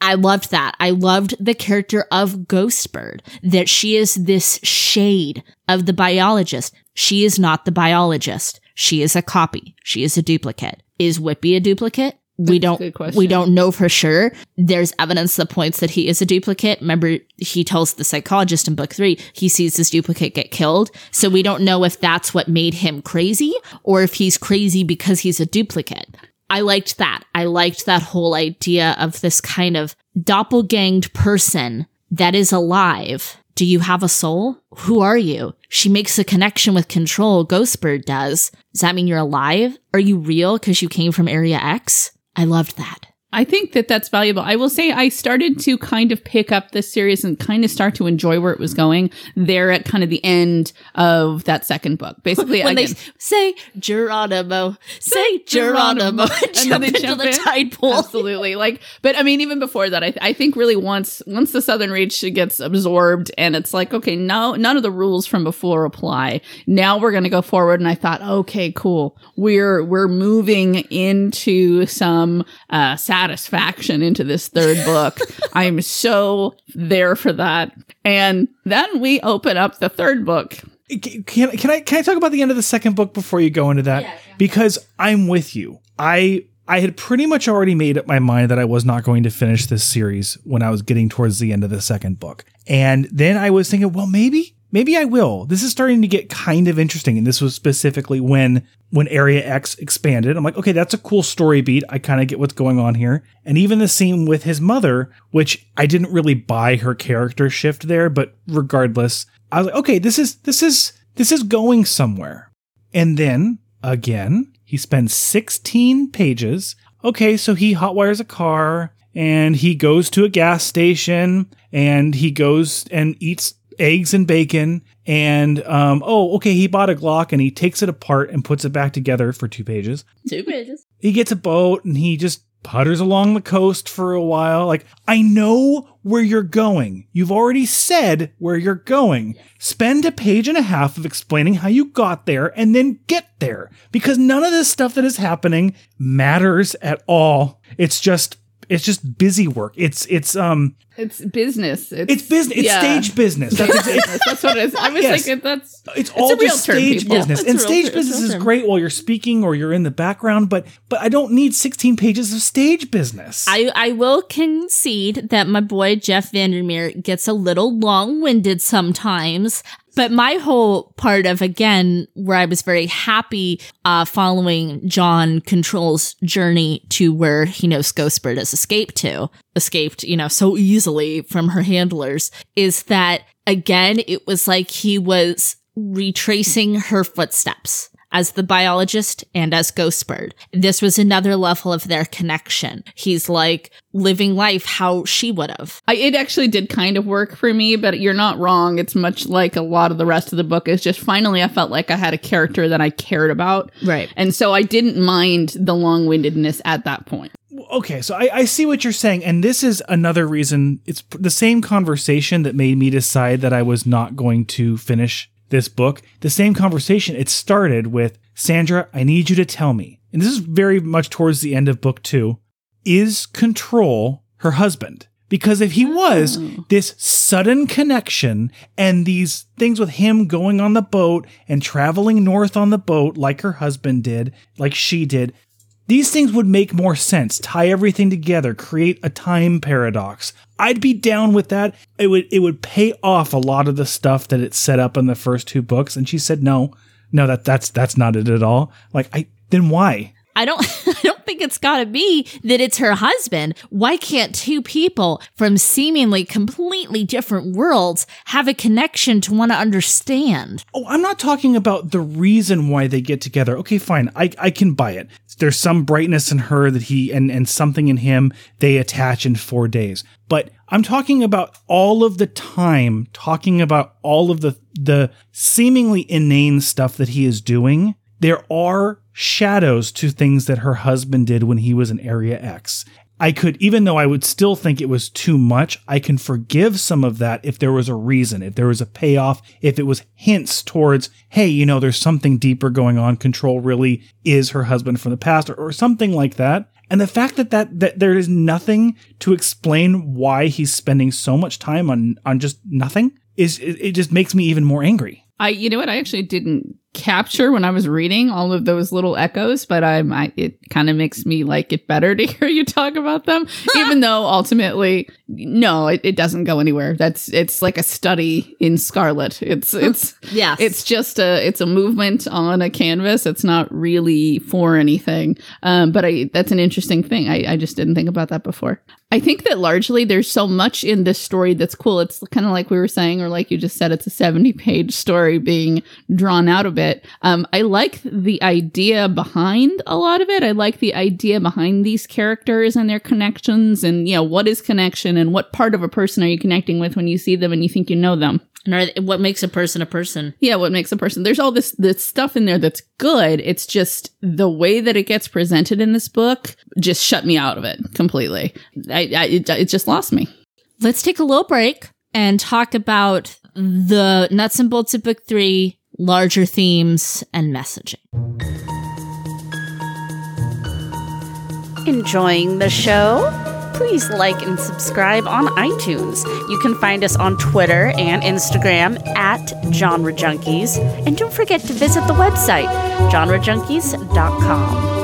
I loved that. I loved the character of Ghostbird, that she is this shade of the biologist. She is not the biologist. She is a copy. She is a duplicate. Is Whitby a duplicate? We That's don't we don't know for sure. There's evidence that points that he is a duplicate. Remember, he tells the psychologist in book three he sees his duplicate get killed. So we don't know if that's what made him crazy or if he's crazy because he's a duplicate. I liked that. I liked that whole idea of this kind of doppelganged person that is alive. Do you have a soul? Who are you? She makes a connection with control. Ghostbird does. Does that mean you're alive? Are you real because you came from Area X? I loved that. I think that that's valuable. I will say I started to kind of pick up this series and kind of start to enjoy where it was going there at kind of the end of that second book. Basically, When again, they say Geronimo, say Geronimo, and, And then they into jump the in. tide pool. Absolutely. Like, but I mean, even before that, I, I think really once once the Southern Reach gets absorbed, and it's like, okay, no, none of the rules from before apply. Now we're going to go forward. And I thought, okay, cool. We're we're moving into some uh, satisfaction into this third book. I'm so there for that. And then we open up the third book. Can, can I can I talk about the end of the second book before you go into that? Because I'm with you. I I had pretty much already made up my mind that I was not going to finish this series when I was getting towards the end of the second book. And then I was thinking, well, maybe maybe I will. This is starting to get kind of interesting and this was specifically when when Area X expanded. I'm like, okay, that's a cool story beat. I kind of get what's going on here. And even the scene with his mother, which I didn't really buy her character shift there, but regardless, I was like, okay, this is this is this is going somewhere. And then again, he spends 16 pages. Okay, so he hotwires a car and he goes to a gas station and he goes and eats eggs and bacon and um oh okay he bought a glock and he takes it apart and puts it back together for two pages Two pages. he gets a boat and he just putters along the coast for a while. Like, I know where you're going. You've already said where you're going. Spend a page and a half of explaining how you got there and then get there because none of this stuff that is happening matters at all. It's just, it's just busy work. It's, it's, um, It's business. It's, it's business. It's yeah. stage business. That's, it's, business. That's what it is. I was Yes. like, that's it's all a real just term, stage people. business It's and stage ter- it's a business is term. great while you're speaking or you're in the background but but i don't need 16 pages of stage business I, I will concede that my boy Jeff Vandermeer gets a little long winded sometimes. But my whole part of, again, where I was very happy uh, following John Control's journey to where he knows Ghostbird has escaped to, escaped, you know, so easily from her handlers, is that, again, it was like he was retracing her footsteps as the biologist and as Ghostbird. This was another level of their connection. He's like living life how she would have. I, it actually did kind of work for me, but you're not wrong. It's much like a lot of the rest of the book. It's just finally I felt like I had a character that I cared about. Right. And so I didn't mind the long windedness at that point. okay so I, I see what you're saying and this is another reason it's the same conversation that made me decide that i was not going to finish this book the same conversation it started with sandra i need you to tell me and this is very much towards the end of book two is control her husband? Because if he was oh. this sudden connection and these things with him going on the boat and traveling north on the boat like her husband did like she did these things would make more sense. Tie everything together, create a time paradox. I'd be down with that. It would it would pay off a lot of the stuff that it set up in the first two books. And she said, "No, no, that that's that's not it at all." Like, I then why? I don't I don't think it's got to be that it's her husband. Why can't two people from seemingly completely different worlds have a connection to want to understand? Oh, I'm not talking about the reason why they get together. Okay, fine. I, I can buy it. There's some brightness in her that he and, and something in him they attach in four days. But I'm talking about all of the time, talking about all of the the seemingly inane stuff that he is doing. There are shadows to things that her husband did when he was in Area X. I could, even though I would still think it was too much, I can forgive some of that if there was a reason, if there was a payoff, if it was hints towards, hey, you know, there's something deeper going on. Control really is her husband from the past or, or something like that. And the fact that, that that there is nothing to explain why he's spending so much time on on just nothing is it, it just makes me even more angry. I, you know what? I actually didn't capture when I was reading all of those little echoes, but I'm I, it kind of makes me like it better to hear you talk about them, even though ultimately no, it, it doesn't go anywhere. That's it's like a study in Scarlet. It's it's Yes. it's just a it's a movement on a canvas. It's not really for anything. Um, but I that's an interesting thing. I, I just didn't think about that before. I think that largely there's so much in this story that's cool. It's kind of like we were saying, or like you just said, it's a 70 page story being drawn out a bit. Um, I like the idea behind a lot of it. I like the idea behind these characters and their connections and, you know, what is connection and what part of a person are you connecting with when you see them and you think you know them. And are- what makes a person a person? Yeah, what makes a person? There's all this this stuff in there that's good. It's just the way that it gets presented in this book just shut me out of it completely. I, I it, it just lost me. Let's take a little break and talk about the nuts and bolts of book three, larger themes and messaging. Enjoying the show? Please like and subscribe on iTunes. You can find us on Twitter and Instagram at Genre Junkies. And don't forget to visit the website, genrejunkies.com.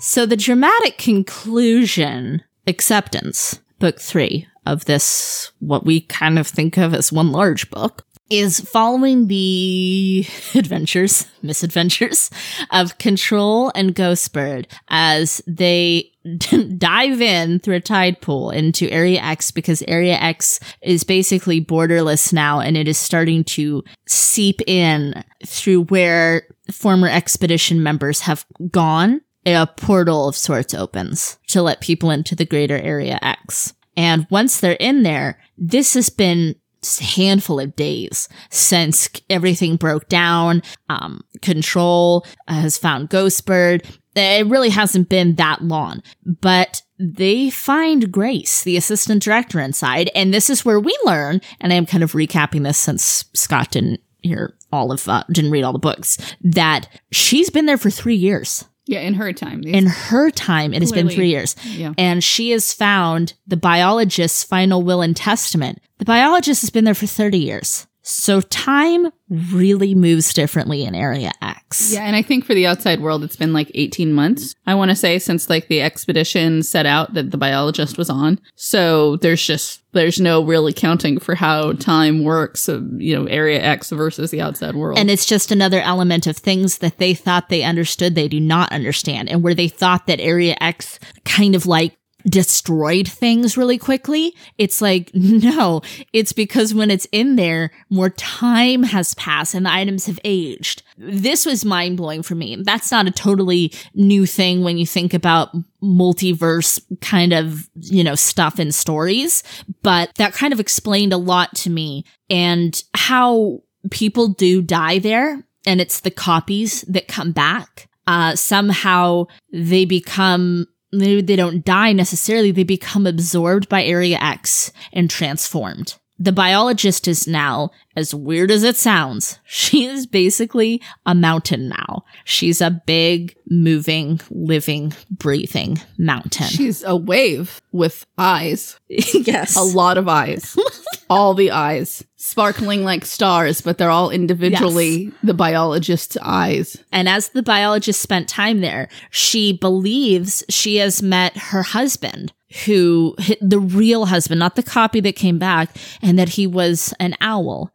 So the dramatic conclusion, acceptance, book three of this, what we kind of think of as one large book, is following the adventures, misadventures of Control and Ghostbird as they dive in through a tide pool into Area X because Area X is basically borderless now and it is starting to seep in through where former expedition members have gone a portal of sorts opens to let people into the greater area X. And once they're in there, this has been a handful of days since everything broke down. Um, Control has found Ghostbird. It really hasn't been that long, but they find Grace, the assistant director inside. And this is where we learn, and I'm kind of recapping this since Scott didn't hear all of, uh, didn't read all the books, that she's been there for three years Yeah, in her time. In her time, it has been three years. yeah. And she has found the biologist's final will and testament. The biologist has been there for 30 years. So time really moves differently in Area X. Yeah, and I think for the outside world, it's been like 18 months, I want to say, since like the expedition set out that the biologist was on. So there's just, there's no really counting for how time works, uh, you know, Area X versus the outside world. And it's just another element of things that they thought they understood, they do not understand. And where they thought that Area X kind of like destroyed things really quickly. It's like, no, it's because when it's in there, more time has passed and the items have aged. This was mind blowing for me. That's not a totally new thing when you think about multiverse kind of, you know, stuff and stories, but that kind of explained a lot to me and how people do die there and it's the copies that come back. Uh, somehow they become they, they don't die necessarily, they become absorbed by Area X and transformed. The biologist is now, as weird as it sounds, she is basically a mountain now. She's a big, moving, living, breathing mountain. She's a wave with eyes, yes. a lot of eyes, all the eyes, sparkling like stars, but they're all individually the biologist's eyes. And as the biologist spent time there, she believes she has met her husband, who the real husband, not the copy that came back, and that he was an owl.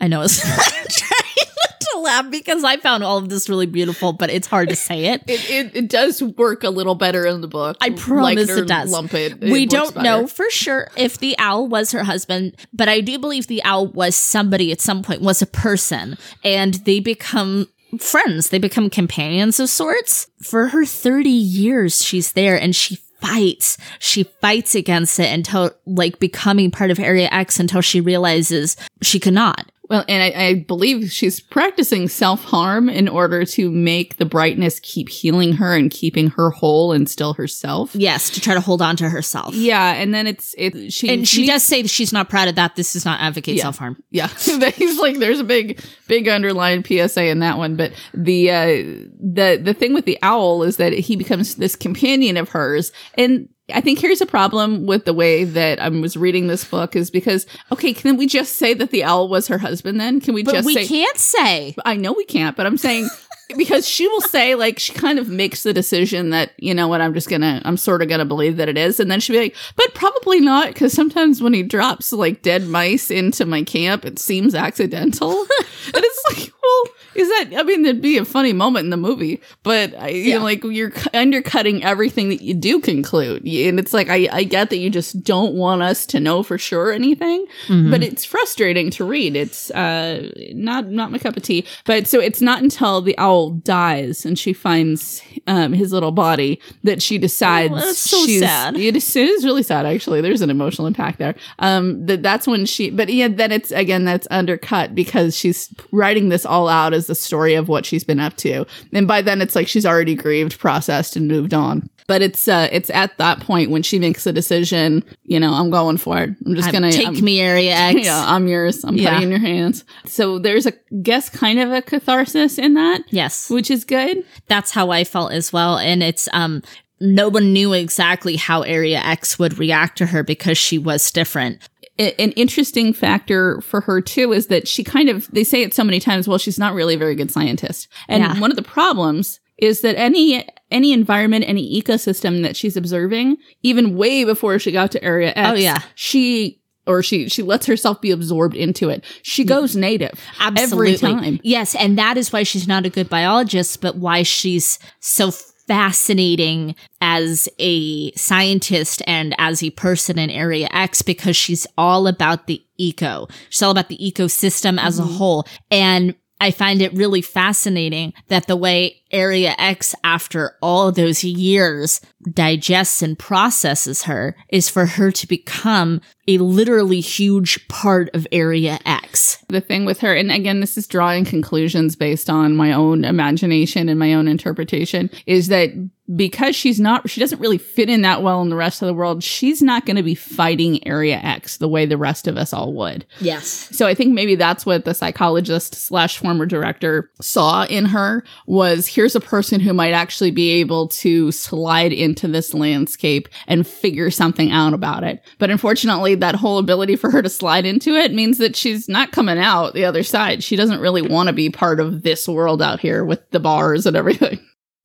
I know it's trying to laugh because I found all of this really beautiful, but it's hard to say it. It, it, it does work a little better in the book. I promise Like it does. Lump it. we don't know for sure if the owl was her husband, but I do believe the owl was somebody at some point, was a person, and they become friends. They become companions of sorts. For her 30 years, she's there and she fights. She fights against it until like becoming part of Area X until she realizes she could not. Well, and I, I believe she's practicing self harm in order to make the brightness keep healing her and keeping her whole and still herself. Yes, to try to hold on to herself. Yeah, and then it's it. She And she meets- does say that she's not proud of that. This does not advocate Yeah. self harm. Yeah, he's like, there's a big, big underlined PSA in that one. But the uh, the the thing with the owl is that he becomes this companion of hers, and I think here's a problem with the way that I was reading this book is because okay, can we just say that the owl was her husband? Then can we But just we say? can't say. I know we can't, but I'm saying because she will say like she kind of makes the decision that you know what I'm just gonna I'm sort of gonna believe that it is, and then she'll be like, but probably not because sometimes when he drops like dead mice into my camp, it seems accidental, and it's like, well, is that? I mean, there'd be a funny moment in the movie, but I, you know, like you're undercutting everything that you do conclude, and it's like I I get that you just don't want us to know for sure anything, but it's frustrating to read. It's uh not not my cup of tea. But so it's not until the owl dies and she finds um his little body that she decides Oh, that's so she's sad. it is, it is really sad actually. There's an emotional impact there. Um that that's when she but yeah then it's again that's undercut because she's writing this all out as the story of what she's been up to. And by then it's like she's already grieved, processed and moved on. But it's uh it's at that point when she makes the decision, you know, I'm going for it. I'm just I'm- gonna take I'm- me, Area X. yeah, I'm yours. I'm Yeah. putting in your hands. So there's a guess kind of a catharsis in that, Yes. which is good. that's how I felt as well. And it's um no one knew exactly how Area X would react to her because she was different. An interesting factor for her too is that she kind of they say it so many times. Well, she's not really a very good scientist, and Yeah. one of the problems is that any any environment, any ecosystem that she's observing, even way before she got to Area X, Oh, yeah. she or she she lets herself be absorbed into it. She goes native Absolutely. every time. Yes, and that is why she's not a good biologist, but why she's so fascinating as a scientist and as a person in Area X because she's all about the eco. She's all about the ecosystem as a mm-hmm. whole. And I find it really fascinating that the way Area X, after all those years, digests and processes her is for her to become a literally huge part of Area X. the thing with her and again this is drawing conclusions based on my own imagination and my own interpretation is that because she's not she doesn't really fit in that well in the rest of the world she's not going to be fighting area x the way the rest of us all would Yes. so I think maybe that's what the psychologist slash former director saw in her was here's a person who might actually be able to slide into this landscape and figure something out about it. But unfortunately, that whole ability for her to slide into it means that she's not coming out the other side. She doesn't really want to be part of this world out here with the bars and everything.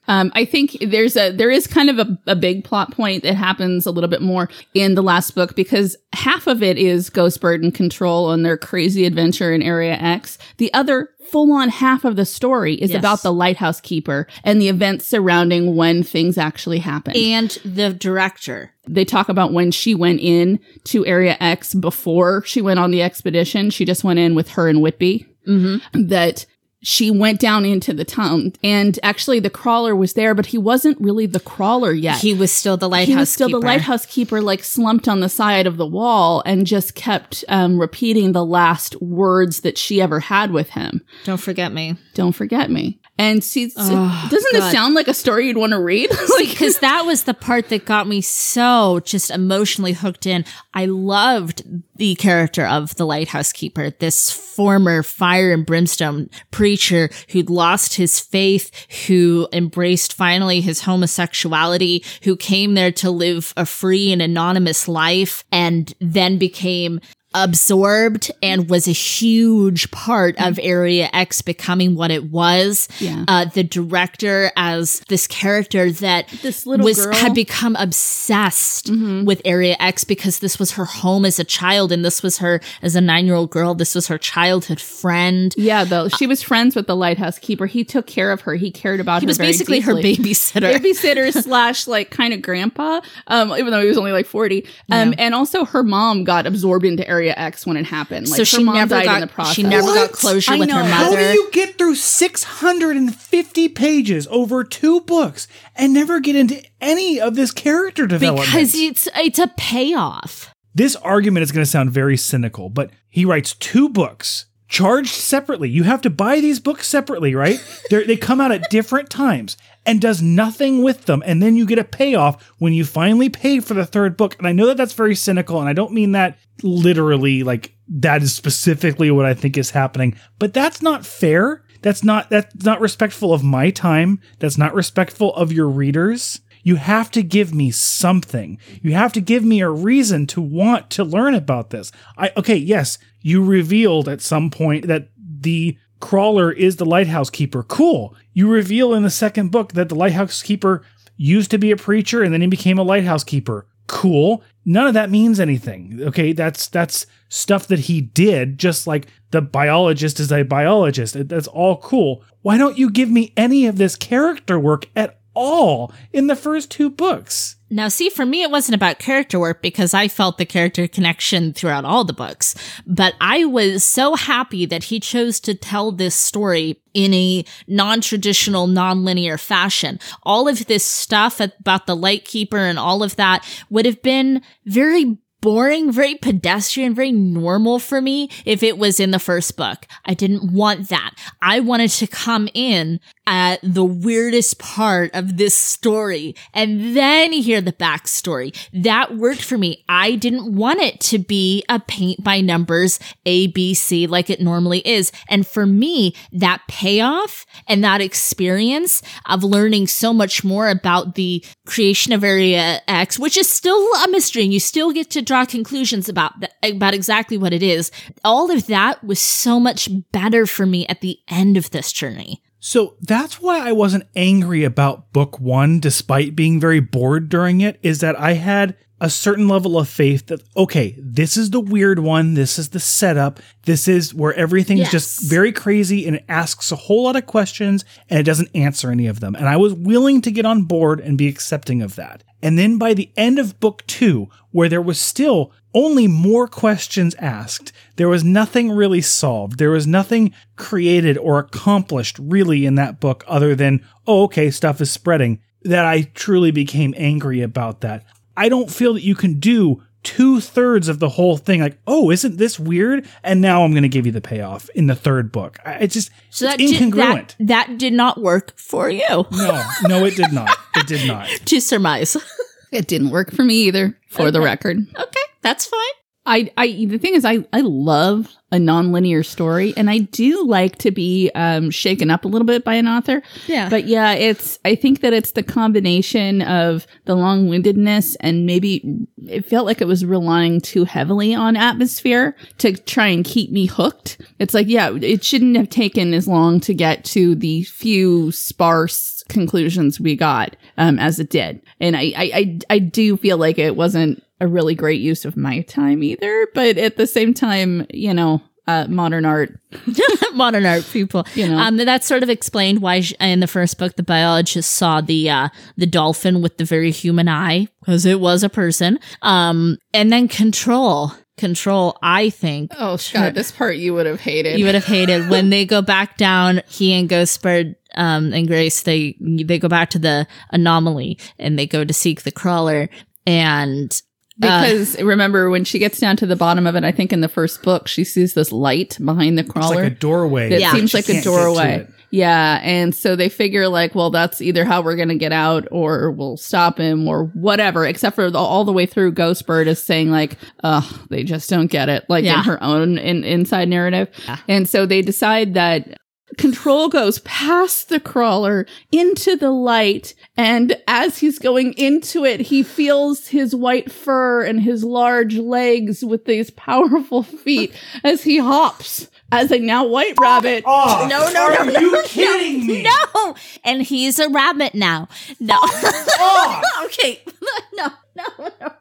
Um, I think there's a there is kind of a, a big plot point that happens a little bit more in the last book because half of it is Ghostbird and Control and their crazy adventure in Area X. The other full on half of the story is Yes. about the lighthouse keeper and the events surrounding when things actually happen. And the director. they talk about when she went in to Area X before she went on the expedition. She just went in with her and Whitby. Mm-hmm. That she went down into the town and actually the crawler was there, but he wasn't really the crawler yet. He was still the lighthouse keeper. He was still keeper. the lighthouse keeper, like slumped on the side of the wall and just kept um, repeating the last words that she ever had with him. Don't forget me. Don't forget me. And see, Oh, doesn't God. it sound like a story you'd want to read? like, Because that was the part that got me so just emotionally hooked in. I loved the character of the lighthouse keeper, this former fire and brimstone preacher who'd lost his faith, who embraced finally his homosexuality, who came there to live a free and anonymous life and then became absorbed and was a huge part of Area X becoming what it was. Yeah. Uh, the director as this character that This little was girl. Mm-hmm. had become obsessed with Area X because this was her home as a child and this was her as a nine year old girl. This was her childhood friend. Yeah, though she was friends with the lighthouse keeper. He took care of her. He cared about He her. He was basically her babysitter. babysitter slash like kind of grandpa. Um, even though he was only like forty. Um, and also her mom got absorbed into Area X when it happened. Like So her she mom never died got- in the process. she never got closure I with know. her How How do you get through 650 pages over two books and never get into any of this character development? because it's it's a payoff. this argument is going to sound very cynical, but he writes two books charged separately. You have to buy these books separately, right? They're, they come out at different times and does nothing with them. And then you get a payoff when you finally pay for the third book. And I know that that's very cynical, and I don't mean that literally, like that is specifically what I think is happening, but that's not fair. That's not that's not respectful of my time. That's not respectful of your readers. You have to give me something. You have to give me a reason to want to learn about this. I okay, yes, you revealed at some point that the crawler is the lighthouse keeper. Cool. You reveal in the second book that the lighthouse keeper used to be a preacher and then he became a lighthouse keeper. Cool. None of that means anything. Okay, that's that's stuff that he did just like the biologist is a biologist. That's all cool. Why don't you give me any of this character work at all in the first two books? Now, see, for me, it wasn't about character work because I felt the character connection throughout all the books. But I was so happy that he chose to tell this story in a non-traditional, non-linear fashion. All of this stuff about the Lightkeeper and all of that would have been very boring, very pedestrian, very normal for me if it was in the first book. I didn't want that. I wanted to come in at the weirdest part of this story and then hear the backstory. That worked for me. I didn't want it to be a paint by numbers ABC like it normally is. And for me, that payoff and that experience of learning so much more about the creation of Area X, which is still a mystery and you still get to draw conclusions about about exactly what it is. All of that was so much better for me at the end of this journey. So that's why I wasn't angry about book one, despite being very bored during it, is that I had a certain level of faith that, okay, this is the weird one. This is the setup. This is where everything's Yes. just very crazy and it asks a whole lot of questions and it doesn't answer any of them. And I was willing to get on board and be accepting of that. And then by the end of book two, where there was still only more questions asked, there was nothing really solved. There was nothing created or accomplished really in that book other than, oh, okay, stuff is spreading, that I truly became angry about that. I don't feel that you can do two thirds of the whole thing like, oh, isn't this weird? And now I'm going to give you the payoff in the third book. I it's just So it's that did, incongruent. that, that did not work for you no, no, it did not. It did not. to surmise. It didn't work for me either, for the record. okay, that's fine. I, I, the thing is, I, I love a nonlinear story, and I do like to be um, shaken up a little bit by an author. Yeah. But yeah, it's. I think that it's the combination of the long windedness and maybe it felt like it was relying too heavily on atmosphere to try and keep me hooked. It's like, yeah, it shouldn't have taken as long to get to the few sparse conclusions we got um, as it did, and I, I, I, I do feel like it wasn't a really great use of my time either. But at the same time, you know, uh, modern art. modern art people. You know. um, that's sort of explained why sh- in the first book the biologist saw the uh, the dolphin with the very human eye because it was a person. Um, and then control, control. I think Oh, Scott, this part you would have hated. you would have hated when they go back down. He and Ghostbird um, and Grace they they go back to the anomaly and they go to seek the crawler and. Uh, Because remember when she gets down to the bottom of it, I think in the first book she sees this light behind the It's crawler. like a doorway. It Yeah. seems like a can't get to doorway. Yeah, and so they figure like, well, that's either how we're gonna get out, or we'll stop him, or whatever. Except for the, all the way through, Ghostbird is saying like, "Ugh, they just don't get it," like Yeah. in her own in, inside narrative. And so they decide that Control goes past the crawler into the light, and as he's going into it, he feels his white fur and his large legs with these powerful feet as he hops as a now white rabbit. Oh, No, no, are no, no, you no, kidding me? No, and he's a rabbit now. No. Oh, okay. No, no, no, no,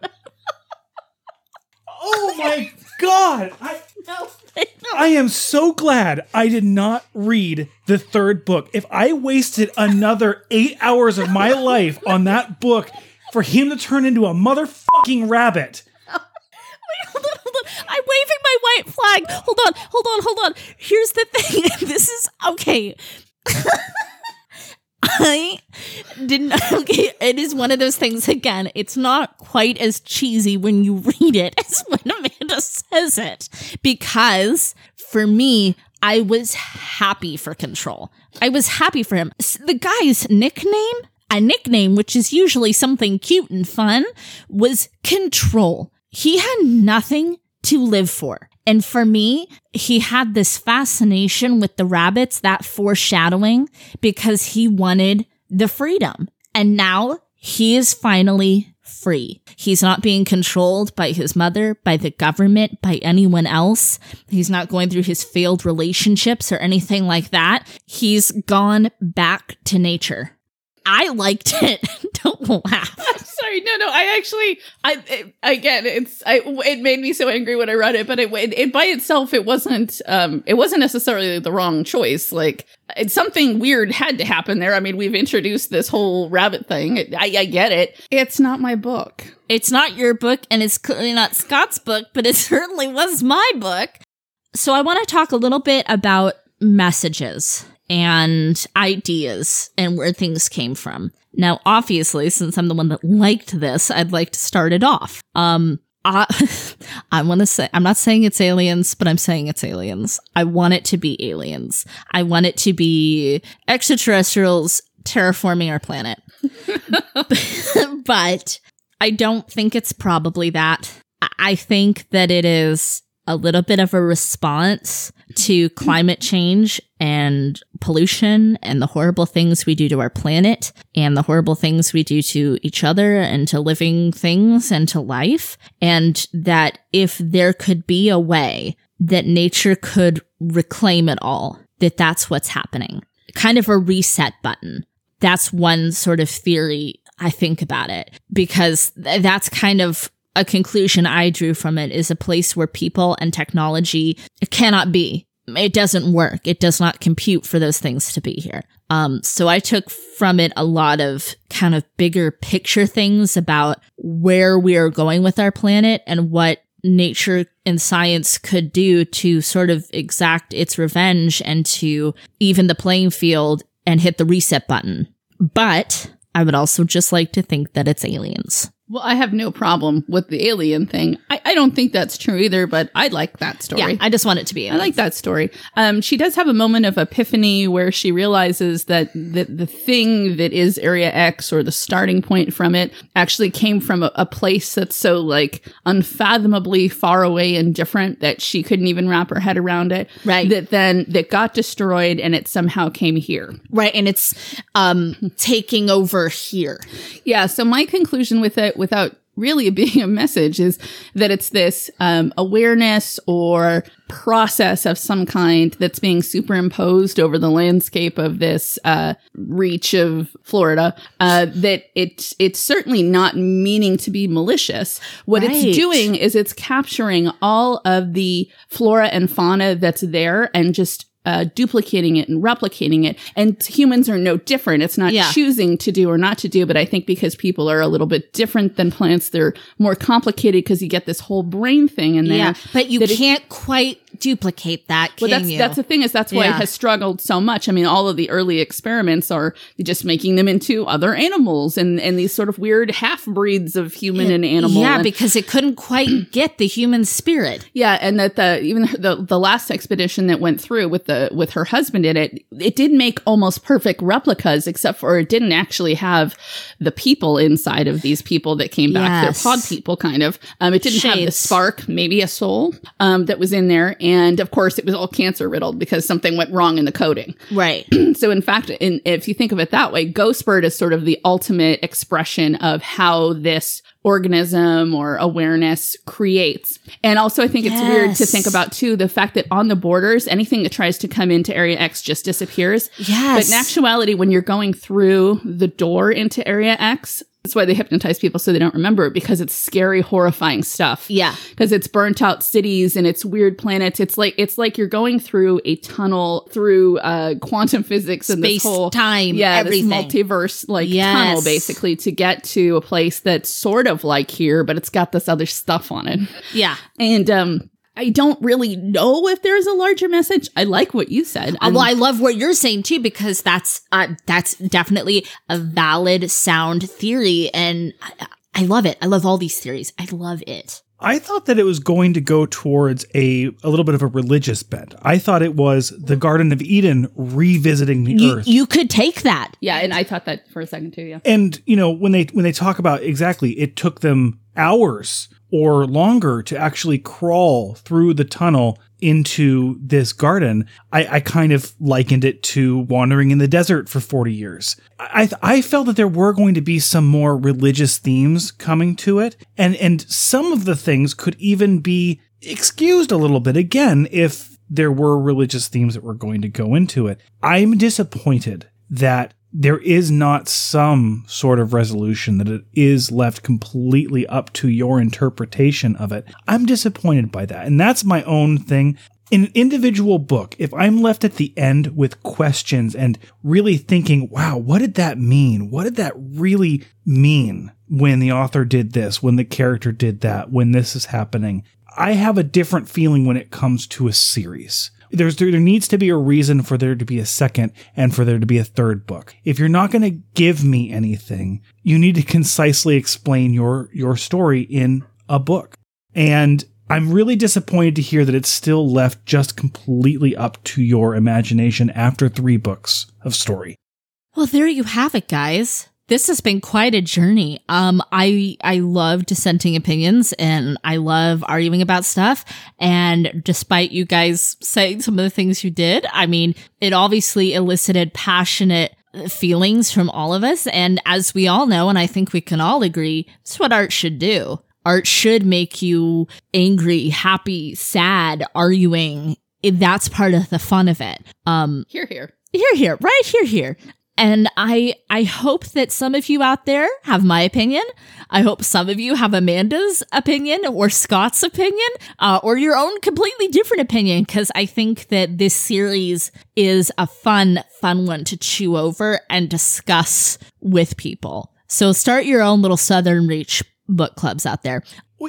oh my god! I, no. I am so glad I did not read the third book. If I wasted another eight hours of my life on that book for him to turn into a motherfucking rabbit. Hold on, hold on. I'm waving my white flag. Hold on, hold on, hold on. Here's the thing. This is okay. I didn't. Okay, it is one of those things. Again, it's not quite as cheesy when you read it as when Amanda says it, because for me, I was happy for Control. I was happy for him. The guy's nickname, a nickname which is usually something cute and fun, was Control. He had nothing to live for. And for me, he had this fascination with the rabbits, that foreshadowing, because he wanted the freedom. And now he is finally free. He's not being controlled by his mother, by the government, by anyone else. He's not going through his failed relationships or anything like that. He's gone back to nature. I liked it. Don't laugh. I'm Sorry, no, no. I actually, I it, again, it's, I, it made me so angry when I read it, but it, it, it by itself, it wasn't, um, it wasn't necessarily the wrong choice. Like, it's something weird had to happen there. I mean, we've introduced this whole rabbit thing. I, I get it. It's not my book. It's not your book and it's clearly not Scott's book, but it certainly was my book. So I want to talk a little bit about messages and ideas and where things came from. Now, obviously, since I'm the one that liked this, I'd like to start it off. Um, I, I want to say, I'm not saying it's aliens, but I'm saying it's aliens. I want it to be aliens. I want it to be extraterrestrials terraforming our planet. but I don't think it's probably that. I think that it is a little bit of a response to climate change and pollution and the horrible things we do to our planet and the horrible things we do to each other and to living things and to life. And that if there could be a way that nature could reclaim it all, that that's what's happening. Kind of a reset button. That's one sort of theory I think about it because th- that's kind of a conclusion I drew from it is a place where people and technology cannot be. It doesn't work. It does not compute for those things to be here. Um, so I took from it a lot of kind of bigger picture things about where we are going with our planet and what nature and science could do to sort of exact its revenge and to even the playing field and hit the reset button. But I would also just like to think that it's aliens. Well, I have no problem with the alien thing. I, I don't think that's true either, but I like that story. Yeah, I just want it to be. I like that story. Um, she does have a moment of epiphany where she realizes that the, the thing that is Area X or the starting point from it actually came from a, a place that's so like unfathomably far away and different that she couldn't even wrap her head around it. Right. That then that got destroyed and it somehow came here. right, and it's um taking over here. Yeah. So my conclusion with it, without really being a message, is that it's this um, awareness or process of some kind that's being superimposed over the landscape of this uh, reach of Florida. Uh, that it's it's certainly not meaning to be malicious. What Right. it's doing is it's capturing all of the flora and fauna that's there and just. Uh, duplicating it and replicating it. And humans are no different. It's not Yeah. choosing to do or not to do, but I think because people are a little bit different than plants, they're more complicated because you get this whole brain thing in there. Yeah, but you can't quite duplicate that, well, that's you? that's the thing is that's why Yeah. it has struggled so much. I mean, all of the early experiments are just making them into other animals and and these sort of weird half breeds of human and animal. Yeah, and- because it couldn't quite get the human spirit. yeah, and that the even the the last expedition that went through with the with her husband in it, it did make almost perfect replicas, except for it didn't actually have the people inside of these people that came back. Yes. They're pod people, kind of. Um, it didn't have the spark, maybe a soul, um, that was in there, and of course, it was all cancer riddled because something went wrong in the coding. Right. So, in fact, in, if you think of it that way, Ghost Bird is sort of the ultimate expression of how this organism or awareness creates. And also, I think it's weird to think about too the fact that on the borders, anything that tries to come into Area X just disappears. Yes. But in actuality, when you're going through the door into Area X, that's why they hypnotize people so they don't remember it because it's scary, horrifying stuff Yeah. because it's burnt out cities and it's weird planets. It's like it's like you're going through a tunnel through uh, quantum physics and Space, this whole time, yeah, everything. this multiverse like Yes. tunnel basically to get to a place that's sort of like here, but it's got this other stuff on it. Yeah. And um, I don't really know if there's a larger message. I like what you said. Uh, well, I love what you're saying too because that's uh, that's definitely a valid, sound theory, and I, I love it. I love all these theories. I love it. I thought that it was going to go towards a a little bit of a religious bent. I thought it was the Garden of Eden revisiting the You, earth. you could take that. yeah, and I thought that for a second too. Yeah. and you know when they when they talk about exactly it took them hours or longer to actually crawl through the tunnel into this garden, I, I kind of likened it to wandering in the desert for 40 years. I, I felt that there were going to be some more religious themes coming to it, and, and some of the things could even be excused a little bit again if there were religious themes that were going to go into it. I'm disappointed that there is not some sort of resolution that it is left completely up to your interpretation of it. I'm disappointed by that. And that's my own thing. In an individual book, if I'm left at the end with questions and really thinking, wow, what did that mean? What did that really mean when the author did this, when the character did that, when this is happening? I have a different feeling when it comes to a series there's there needs to be a reason for there to be a second and for there to be a third book. If you're not going to give me anything, you need to concisely explain your your story in a book. And I'm really disappointed to hear that it's still left just completely up to your imagination after 3 books of story. Well, there you have it, guys this has been quite a journey. Um, I, I love dissenting opinions and I love arguing about stuff. And despite you guys saying some of the things you did, I mean, it obviously elicited passionate feelings from all of us. And as we all know, and I think we can all agree, it's what art should do. Art should make you angry, happy, sad, arguing. That's part of the fun of it. Um, here, here. Here, here, right here, here. And I, I hope that some of you out there have my opinion. I hope some of you have Amanda's opinion or Scott's opinion, uh, or your own completely different opinion, because I think that this series is a fun, fun one to chew over and discuss with people. So start your own little Southern Reach book clubs out there.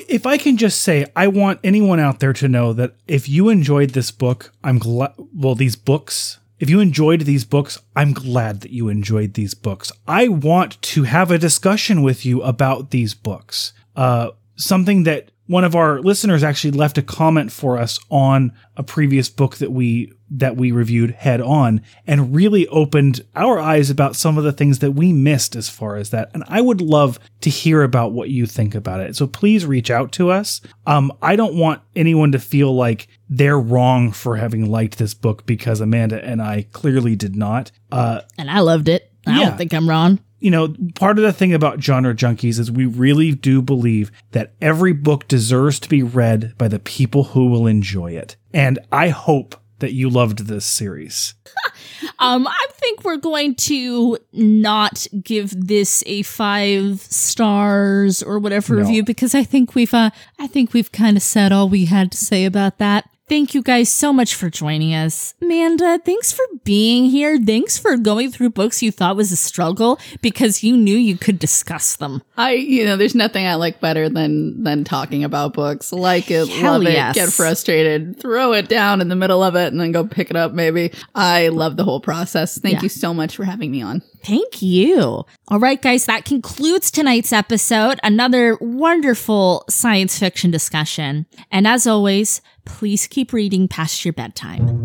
If I can just say, I want anyone out there to know that if you enjoyed this book, I'm glad, well, these books, if you enjoyed these books, I'm glad that you enjoyed these books. I want to have a discussion with you about these books. Uh, something that one of our listeners actually left a comment for us on a previous book that we that we reviewed head on and really opened our eyes about some of the things that we missed as far as that. And I would love to hear about what you think about it. So please reach out to us. Um, I don't want anyone to feel like they're wrong for having liked this book because Amanda and I clearly did not. Uh, and I loved it. I yeah. don't think I'm wrong you know, part of the thing about genre junkies is we really do believe that every book deserves to be read by the people who will enjoy it. And I hope that you loved this series. um, I think we're going to not give this a five stars or whatever no. review because I think we've, uh, I think we've kind of said all we had to say about that. Thank you guys so much for joining us. Amanda, thanks for being here. Thanks for going through books you thought was a struggle because you knew you could discuss them. I, you know, there's nothing I like better than than talking about books. Like it, Hell love yes. it, get frustrated, throw it down in the middle of it and then go pick it up maybe. I love the whole process. Thank yeah. you so much for having me on. Thank you. All right, guys, that concludes tonight's episode. Another wonderful science fiction discussion. And as always, please keep reading past your bedtime.